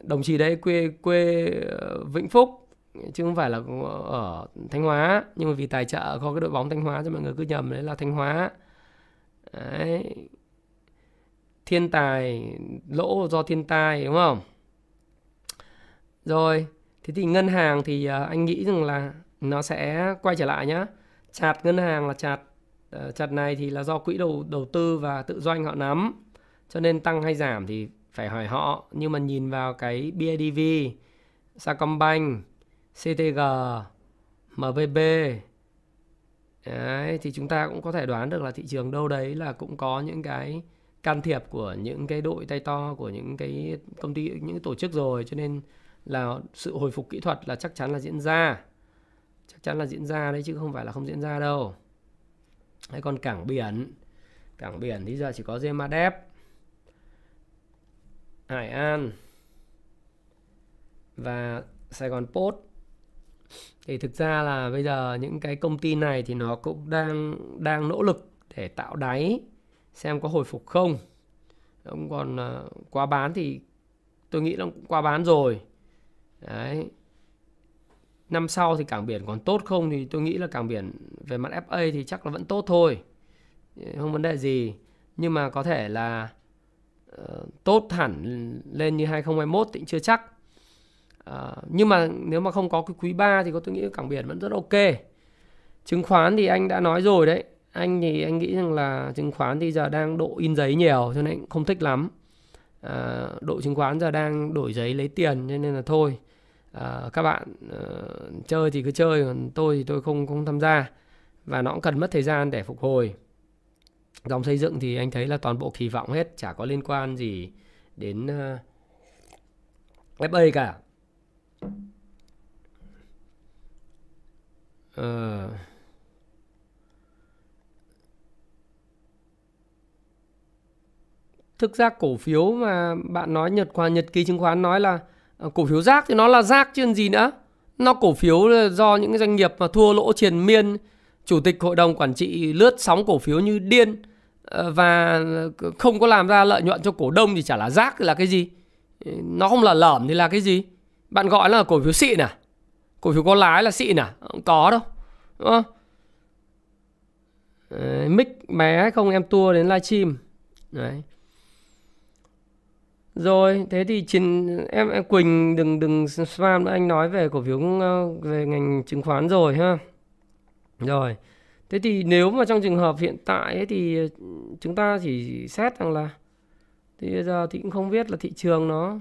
đồng chí đấy quê quê ờ, vĩnh phúc, chứ không phải là ở thanh hóa. Nhưng mà vì tài trợ có cái đội bóng thanh hóa cho mọi người cứ nhầm đấy là thanh hóa. Đấy. Thiên tài, lỗ do thiên tai, đúng không? Rồi, thế thì ngân hàng thì ờ, anh nghĩ rằng là nó sẽ quay trở lại nhá. Chặt ngân hàng là chặt ờ, chặt này thì là do quỹ đầu đầu tư và tự doanh họ nắm. Cho nên tăng hay giảm thì phải hỏi họ. Nhưng mà nhìn vào cái BIDV Sacombank CTG MVB đấy, thì chúng ta cũng có thể đoán được là thị trường đâu đấy là cũng có những cái can thiệp của những cái đội tay to của những cái công ty những cái tổ chức rồi. Cho nên là sự hồi phục kỹ thuật là chắc chắn là diễn ra. Chắc chắn là diễn ra đấy chứ không phải là không diễn ra đâu. Hay còn cảng biển. Cảng biển thì giờ chỉ có Gemadep Hải An và Sài Gòn Post. Thì thực ra là bây giờ những cái công ty này thì nó cũng đang đang nỗ lực để tạo đáy xem có hồi phục không. Ông còn ờ, uh, quá bán thì tôi nghĩ là cũng quá bán rồi. Đấy. Năm sau thì cảng biển còn tốt không thì tôi nghĩ là cảng biển về mặt FA thì chắc là vẫn tốt thôi. Không vấn đề gì. Nhưng mà có thể là uh, tốt hẳn lên như 2021 thì chưa chắc. À, nhưng mà nếu mà không có cái quý 3 thì có tôi nghĩ cảng biển vẫn rất ok. Chứng khoán thì anh đã nói rồi đấy. Anh thì anh nghĩ rằng là chứng khoán thì giờ đang độ in giấy nhiều cho nên không thích lắm. À, độ chứng khoán giờ đang đổi giấy lấy tiền cho nên là thôi. À, các bạn uh, chơi thì cứ chơi còn tôi thì tôi không không tham gia. Và nó cũng cần mất thời gian để phục hồi dòng xây dựng thì anh thấy là toàn bộ kỳ vọng hết chả có liên quan gì đến ờ, uh, FA cả. Uh, thực ra cổ phiếu mà bạn nói nhật khoa nhật ký chứng khoán nói là ờ, cổ phiếu rác thì nó là rác chứ gì nữa. Nó cổ phiếu do những doanh nghiệp mà thua lỗ triền miên chủ tịch hội đồng quản trị lướt sóng cổ phiếu như điên ờ, và không có làm ra lợi nhuận cho cổ đông thì chả là rác thì là cái gì. Ờ, nó không là lởm thì là cái gì? Bạn gọi là cổ phiếu xịn à cổ phiếu có lái là xịn à không có đâu đúng không? Mic bé không em tua đến livestream. Đấy. Rồi, thế thì trên em, em Quỳnh đừng đừng spam nữa anh nói về cổ phiếu ờ, về ngành chứng khoán rồi ha. Rồi. Thế thì nếu mà trong trường hợp hiện tại ấy thì ờ, chúng ta chỉ xét rằng là thì bây giờ thì cũng không biết là thị trường nó,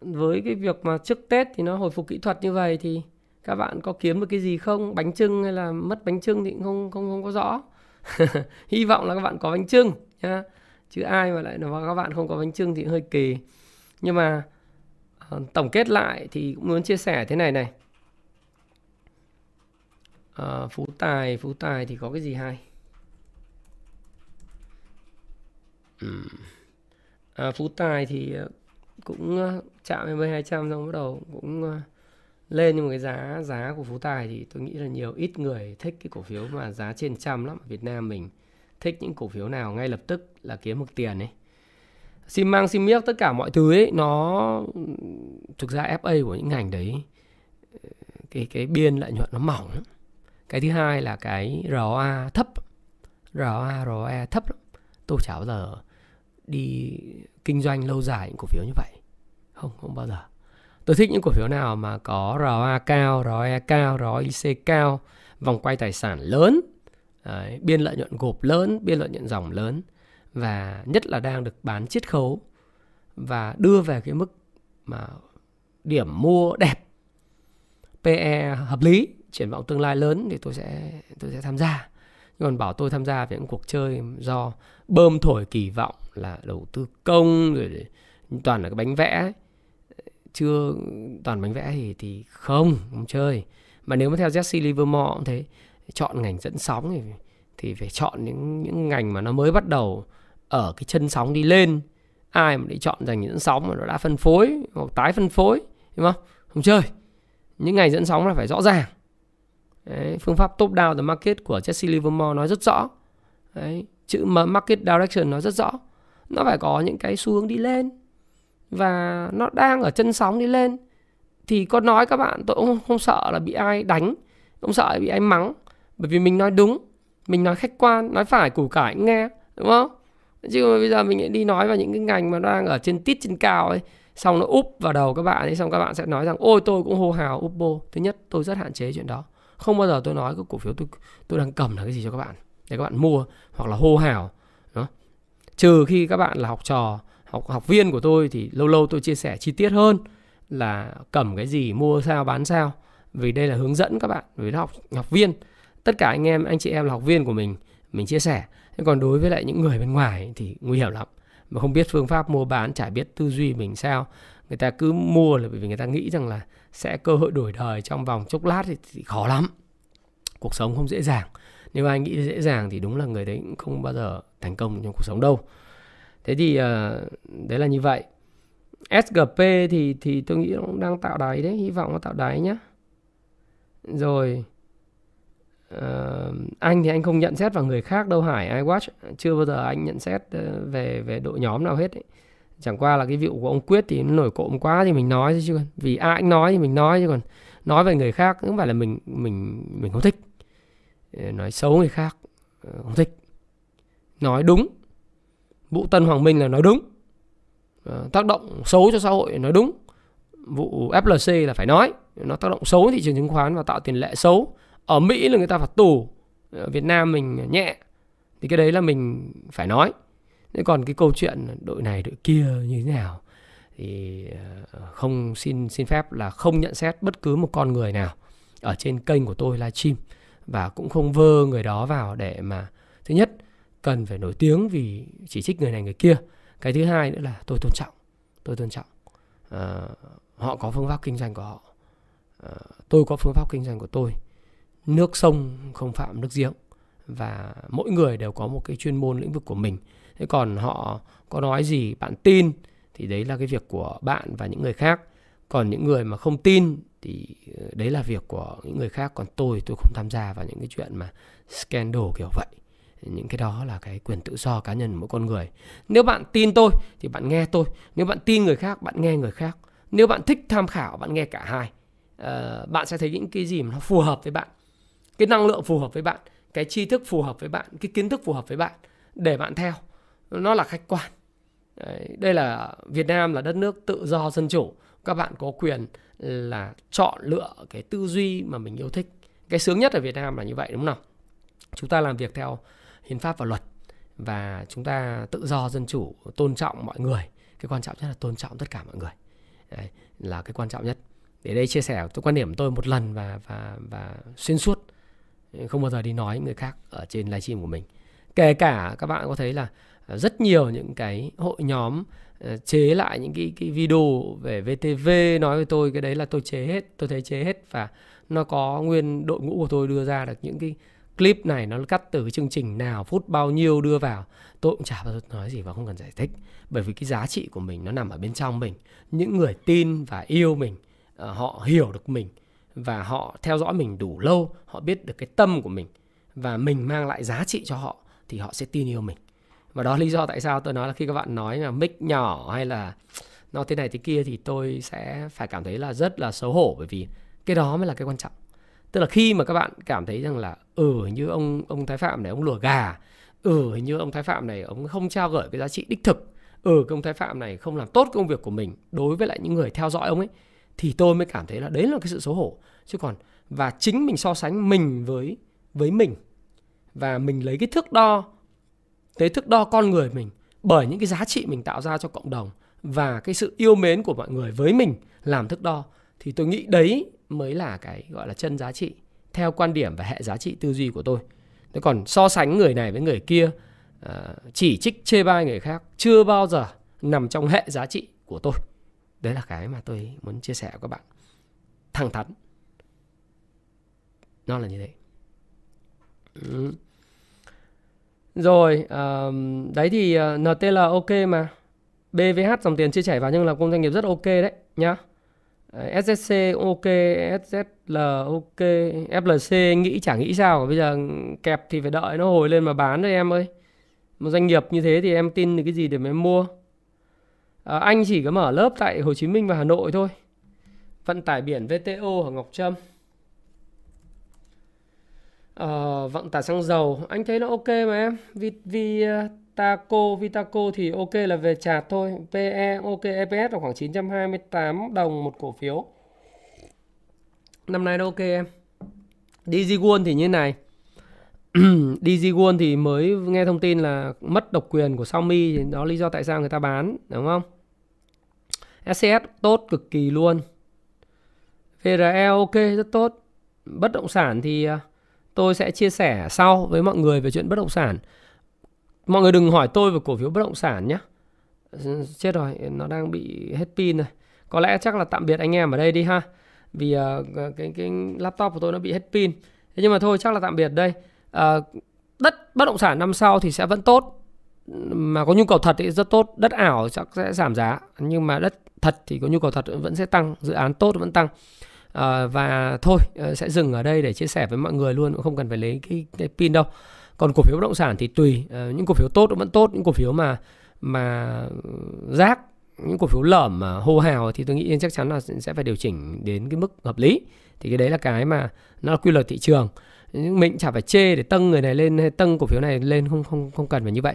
với cái việc mà trước Tết thì nó hồi phục kỹ thuật như vậy thì các bạn có kiếm được cái gì không? Bánh trưng hay là mất bánh trưng thì cũng không không không có rõ. Hy vọng là các bạn có bánh trưng nhá. chứ ai mà lại nói các bạn không có bánh trưng thì hơi kỳ nhưng mà ờ, tổng kết lại thì cũng muốn chia sẻ thế này này à, phú tài phú tài thì có cái gì hay? À, phú tài thì ờ, cũng chạm với 200 xong bắt đầu cũng lên nhưng mà cái giá giá của phú tài thì tôi nghĩ là nhiều ít người thích cái cổ phiếu mà giá trên trăm lắm ở Việt Nam mình. Thích những cổ phiếu nào ngay lập tức là kiếm được tiền ấy. Xi măng xi miếc tất cả mọi thứ ấy nó thực ra FA của những ngành đấy cái cái biên lợi nhuận nó mỏng lắm cái thứ hai là cái ROA thấp. ROA ROE thấp lắm. tôi chả bao giờ đi kinh doanh lâu dài những cổ phiếu như vậy. Không không bao giờ. Tôi thích những cổ phiếu nào mà có ROA cao ROE cao ROIC cao vòng quay tài sản lớn Đấy, biên lợi nhuận gộp lớn, biên lợi nhuận dòng lớn và nhất là đang được bán chiết khấu và đưa về cái mức mà điểm mua đẹp PE hợp lý triển vọng tương lai lớn thì tôi sẽ tôi sẽ tham gia. Còn bảo tôi tham gia về những cuộc chơi do bơm thổi kỳ vọng là đầu tư công, rồi toàn là cái bánh vẽ. Ấy. chưa, toàn bánh vẽ thì thì không không chơi. Mà nếu mà theo Jesse Livermore cũng thế, chọn ngành dẫn sóng thì thì phải chọn những những ngành mà nó mới bắt đầu ở cái chân sóng đi lên. Ai mà đi chọn dành dẫn sóng mà nó đã phân phối hoặc tái phân phối, đúng không? Không chơi. Những ngành dẫn sóng là phải rõ ràng. Đấy, phương pháp top down the market của Jesse Livermore nói rất rõ. Đấy, chữ market direction nói rất rõ. Nó phải có những cái xu hướng đi lên và nó đang ở chân sóng đi lên. Thì có nói các bạn tôi cũng không, không sợ là bị ai đánh không sợ bị ai mắng. Bởi vì mình nói đúng mình nói khách quan nói phải củ cải nghe đúng không? Chứ mà bây giờ mình đi nói vào những cái ngành mà đang ở trên tít trên cao ấy xong nó úp vào đầu các bạn ấy xong các bạn sẽ nói rằng ôi tôi cũng hô hào úp bô thứ nhất tôi rất hạn chế chuyện đó không bao giờ tôi nói cái cổ phiếu tôi tôi đang cầm là cái gì cho các bạn, để các bạn mua hoặc là hô hào, đó. Trừ khi các bạn là học trò, học học viên của tôi thì lâu lâu tôi chia sẻ chi tiết hơn là cầm cái gì, mua sao, bán sao, vì đây là hướng dẫn các bạn với học học viên. Tất cả anh em, anh chị em là học viên của mình mình chia sẻ. Thế còn đối với lại những người bên ngoài thì nguy hiểm lắm, mà không biết phương pháp mua bán, chả biết tư duy mình sao người ta cứ mua là bởi vì người ta nghĩ rằng là sẽ cơ hội đổi đời trong vòng chốc lát thì, thì khó lắm. Cuộc sống không dễ dàng. Nếu ai nghĩ dễ dàng thì đúng là người đấy cũng không bao giờ thành công trong cuộc sống đâu. Thế thì uh, đấy là như vậy. SGP thì thì tôi nghĩ nó cũng đang tạo đáy đấy hy vọng nó tạo đáy nhá. Rồi uh, anh thì anh không nhận xét vào người khác đâu Hải iWatch. Chưa bao giờ anh nhận xét ờ, về về đội nhóm nào hết ấy chẳng qua là cái vụ của ông Quyết thì nó nổi cộm quá thì mình nói chứ còn. Vì ai anh nói thì mình nói chứ còn. Nói về người khác cũng phải là mình mình mình không thích. Ờ, nói xấu người khác ờ, không thích. Nói đúng. Vụ Tân Hoàng Minh là nói đúng. Ờ, tác động xấu cho xã hội nói đúng. Vụ FLC là phải nói. Nó tác động xấu thị trường chứng khoán và tạo tiền lệ xấu. Ở Mỹ là người ta phạt tù. Ở Việt Nam mình nhẹ. Thì cái đấy là mình phải nói thế còn cái câu chuyện đội này đội kia như thế nào thì ờ, không xin xin phép là không nhận xét bất cứ một con người nào ở trên kênh của tôi livestream. Và cũng không vơ người đó vào để mà thứ nhất cần phải nổi tiếng vì chỉ trích người này người kia. Cái thứ hai nữa là tôi tôn trọng tôi tôn trọng à, họ có phương pháp kinh doanh của họ. À, tôi có phương pháp kinh doanh của tôi. Nước sông không phạm nước giếng. Và mỗi người đều có một cái chuyên môn lĩnh vực của mình thế còn họ có nói gì bạn tin thì đấy là cái việc của bạn và những người khác. Còn những người mà không tin thì ờ, đấy là việc của những người khác. Còn tôi tôi không tham gia vào những cái chuyện mà scandal kiểu vậy. Những cái đó là cái quyền tự do cá nhân của mỗi con người. Nếu bạn tin tôi thì bạn nghe tôi. Nếu bạn tin người khác bạn nghe người khác. Nếu bạn thích tham khảo bạn nghe cả hai. À, bạn sẽ thấy những cái gì mà nó phù hợp với bạn. Cái năng lượng phù hợp với bạn cái tri thức phù hợp với bạn cái kiến thức phù hợp với bạn để bạn theo nó là khách quan. Đấy, đây là Việt Nam là đất nước tự do dân chủ. Các bạn có quyền là chọn lựa cái tư duy mà mình yêu thích. Cái sướng nhất ở Việt Nam là như vậy đúng không nào? Chúng ta làm việc theo hiến pháp và luật và chúng ta tự do dân chủ tôn trọng mọi người. Cái quan trọng nhất là tôn trọng tất cả mọi người. Đấy, là cái quan trọng nhất. Để đây chia sẻ tôi quan điểm của tôi một lần và và và xuyên suốt. Không bao giờ đi nói người khác ở trên livestream của mình. Kể cả các bạn có thấy là Ờ, rất nhiều những cái hội nhóm ờ, chế lại những cái cái video về VTV nói với tôi cái đấy là tôi chế hết, tôi thấy chế hết và nó có nguyên đội ngũ của tôi đưa ra được những cái clip này, nó cắt từ chương trình nào, phút bao nhiêu đưa vào. Tôi cũng chả bao giờ nói gì và không cần giải thích, bởi vì cái giá trị của mình nó nằm ở bên trong mình. Những người tin và yêu mình ờ, họ hiểu được mình và họ theo dõi mình đủ lâu, họ biết được cái tâm của mình và mình mang lại giá trị cho họ thì họ sẽ tin yêu mình và đó lý do tại sao tôi nói là khi các bạn nói là mic nhỏ hay là nó thế này thế kia thì tôi sẽ phải cảm thấy là rất là xấu hổ. Bởi vì cái đó mới là cái quan trọng. Tức là khi mà các bạn cảm thấy rằng là ừ như ông ông thái phạm này, ông lừa gà. Ừ hình như ông thái phạm này, ông không trao gửi cái giá trị đích thực. Ừ ông thái phạm này không làm tốt công việc của mình đối với lại những người theo dõi ông ấy. Thì tôi mới cảm thấy là đấy là cái sự xấu hổ. Chứ còn, và chính mình so sánh mình với với mình, và mình lấy cái thước đo cái thước đo con người mình bởi những cái giá trị mình tạo ra cho cộng đồng và cái sự yêu mến của mọi người với mình làm thước đo, thì tôi nghĩ đấy mới là cái gọi là chân giá trị theo quan điểm và hệ giá trị tư duy của tôi. Thế còn so sánh người này với người kia ờ, chỉ trích, chê bai người khác chưa bao giờ nằm trong hệ giá trị của tôi. Đấy là cái mà tôi muốn chia sẻ với các bạn. Thẳng thắn. Nó là như thế. Ừ rồi uh, đấy thì ờ, uh, NTL ok mà BVH dòng tiền chưa chảy vào nhưng là công doanh nghiệp rất ok đấy nhá ờ, SSC ok, SZL ok, FLC nghĩ chả nghĩ sao bây giờ kẹp thì phải đợi nó hồi lên mà bán thôi em ơi. Một doanh nghiệp như thế thì em tin được cái gì để mà em mua? À, anh chỉ có mở lớp tại Hồ Chí Minh và Hà Nội thôi. Vận tải biển VTO ở Ngọc Trâm uh, vận tải xăng dầu anh thấy nó ok mà em vì, vì ờ, Taco, Vitaco thì ok là về chạt thôi. PE ok, EPS là khoảng 928 đồng một cổ phiếu. Năm nay nó ok em. DigiWon thì như này. DigiWon thì mới nghe thông tin là mất độc quyền của Xiaomi thì đó lý do tại sao người ta bán, đúng không? SCS tốt cực kỳ luôn. VRE ok rất tốt. Bất động sản thì uh, tôi sẽ chia sẻ sau với mọi người về chuyện bất động sản. Mọi người đừng hỏi tôi về cổ phiếu bất động sản nhé. Chết rồi nó đang bị hết pin rồi. Có lẽ chắc là tạm biệt anh em ở đây đi ha. Vì uh, cái cái laptop của tôi nó bị hết pin. Thế nhưng mà thôi chắc là tạm biệt đây. Uh, đất bất động sản năm sau thì sẽ vẫn tốt. Mà có nhu cầu thật thì rất tốt. Đất ảo chắc sẽ giảm giá. Nhưng mà đất thật thì có nhu cầu thật vẫn sẽ tăng. Dự án tốt vẫn tăng à, và thôi ờ, sẽ dừng ở đây để chia sẻ với mọi người luôn cũng không cần phải lấy cái, cái pin đâu. Còn cổ phiếu bất động sản thì tùy à, những cổ phiếu tốt vẫn tốt những cổ phiếu mà mà rác những cổ phiếu lởm mà hô hào thì tôi nghĩ chắc chắn là sẽ phải điều chỉnh đến cái mức hợp lý. Thì cái đấy là cái mà nó là quy luật thị trường. Mình chả phải chê để tăng người này lên hay tăng cổ phiếu này lên không không không cần phải như vậy.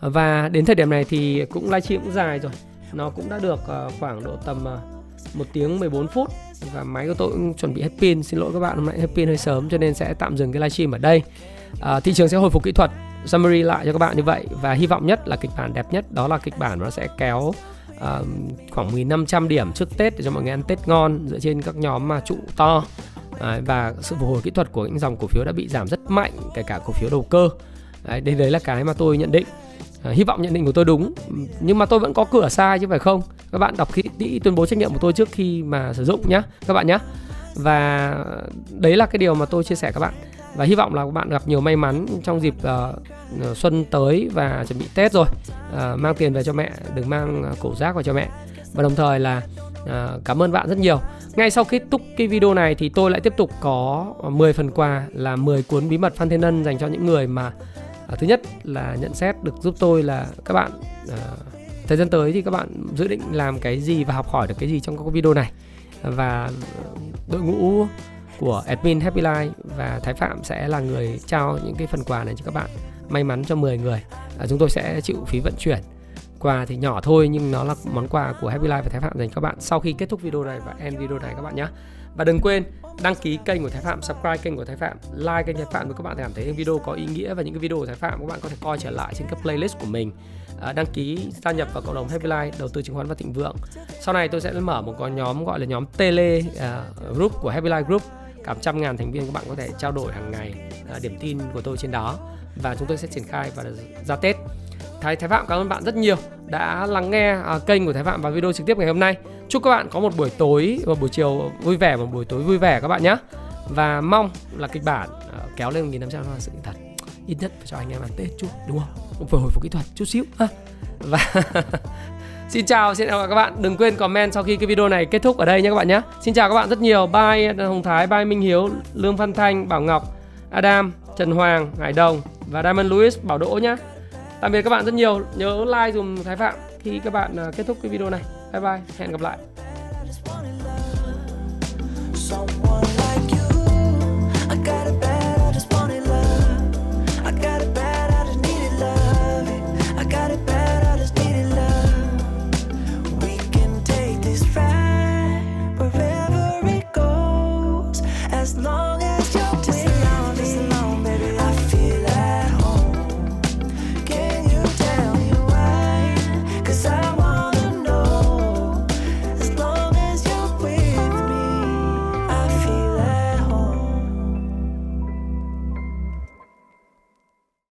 Và đến thời điểm này thì cũng livestream cũng dài rồi. Nó cũng đã được khoảng độ tầm một 1 tiếng 14 phút và máy của tôi cũng chuẩn bị hết pin. Xin lỗi các bạn hôm nay hết pin hơi sớm cho nên sẽ tạm dừng cái livestream ở đây. À, thị trường sẽ hồi phục kỹ thuật. Summary lại cho các bạn như vậy. Và hy vọng nhất là kịch bản đẹp nhất đó là kịch bản nó sẽ kéo à, khoảng 1500 điểm trước Tết để cho mọi người ăn Tết ngon dựa trên các nhóm mà trụ to. À, và sự phục hồi kỹ thuật của những dòng cổ phiếu đã bị giảm rất mạnh kể cả cổ phiếu đầu cơ. Đấy, đây đấy là cái mà tôi nhận định. Ờ, hy vọng nhận định của tôi đúng. Nhưng mà tôi vẫn có cửa sai chứ phải không? Các bạn đọc kỹ tuyên bố trách nhiệm của tôi trước khi mà sử dụng nhé các bạn nhé và đấy là cái điều mà tôi chia sẻ các bạn. Và hy vọng là các bạn gặp nhiều may mắn trong dịp uh, xuân tới và chuẩn bị tết rồi. Uh, mang tiền về cho mẹ đừng mang cổ rác vào cho mẹ. Và đồng thời là uh, cảm ơn bạn rất nhiều. Ngay sau kết thúc cái video này thì tôi lại tiếp tục có 10 phần quà là 10 cuốn bí mật Phan Thiên Ân dành cho những người mà à, thứ nhất là nhận xét được giúp tôi là các bạn à, thời gian tới thì các bạn dự định làm cái gì và học hỏi được cái gì trong các video này. Và đội ngũ của admin Happy Life và Thái Phạm sẽ là người trao những cái phần quà này cho các bạn may mắn cho 10 người. À, chúng tôi sẽ chịu phí vận chuyển. Quà thì nhỏ thôi nhưng nó là món quà của Happy Life và Thái Phạm dành cho các bạn sau khi kết thúc video này và end video này các bạn nhé và đừng quên đăng ký kênh của Thái Phạm, subscribe kênh của Thái Phạm, like kênh Thái Phạm nếu các bạn cảm thấy những video có ý nghĩa và những cái video của Thái Phạm các bạn có thể coi trở lại trên các playlist của mình. À, đăng ký gia nhập vào cộng đồng Happy Life đầu tư chứng khoán và thịnh vượng. Sau này tôi sẽ mở một cái nhóm gọi là nhóm Tele uh, group của Happy Life Group cả trăm ngàn thành viên các bạn có thể trao đổi hàng ngày uh, điểm tin của tôi trên đó và chúng tôi sẽ triển khai và ra Tết Thái Thái Phạm cảm ơn bạn rất nhiều đã lắng nghe à, kênh của Thái Phạm và video trực tiếp ngày hôm nay. Chúc các bạn có một buổi tối và buổi chiều vui vẻ và buổi tối vui vẻ các bạn nhé. Và mong là kịch bản à, kéo lên 1500 là sự thật. Ít nhất phải cho anh em ăn Tết chút đúng không? Phải hồi phục kỹ thuật chút xíu ha. Và Xin chào, xin chào các bạn. Đừng quên comment sau khi cái video này kết thúc ở đây nhé các bạn nhé. Xin chào các bạn rất nhiều. Bye Hồng Thái, bye Minh Hiếu, Lương Văn Thanh, Bảo Ngọc, Adam, Trần Hoàng, Hải Đồng và Diamond Louis Bảo Đỗ nhé tạm biệt các bạn rất nhiều. Nhớ like dùm thái phạm khi các bạn à, kết thúc cái video này. Bye bye. Hẹn gặp lại.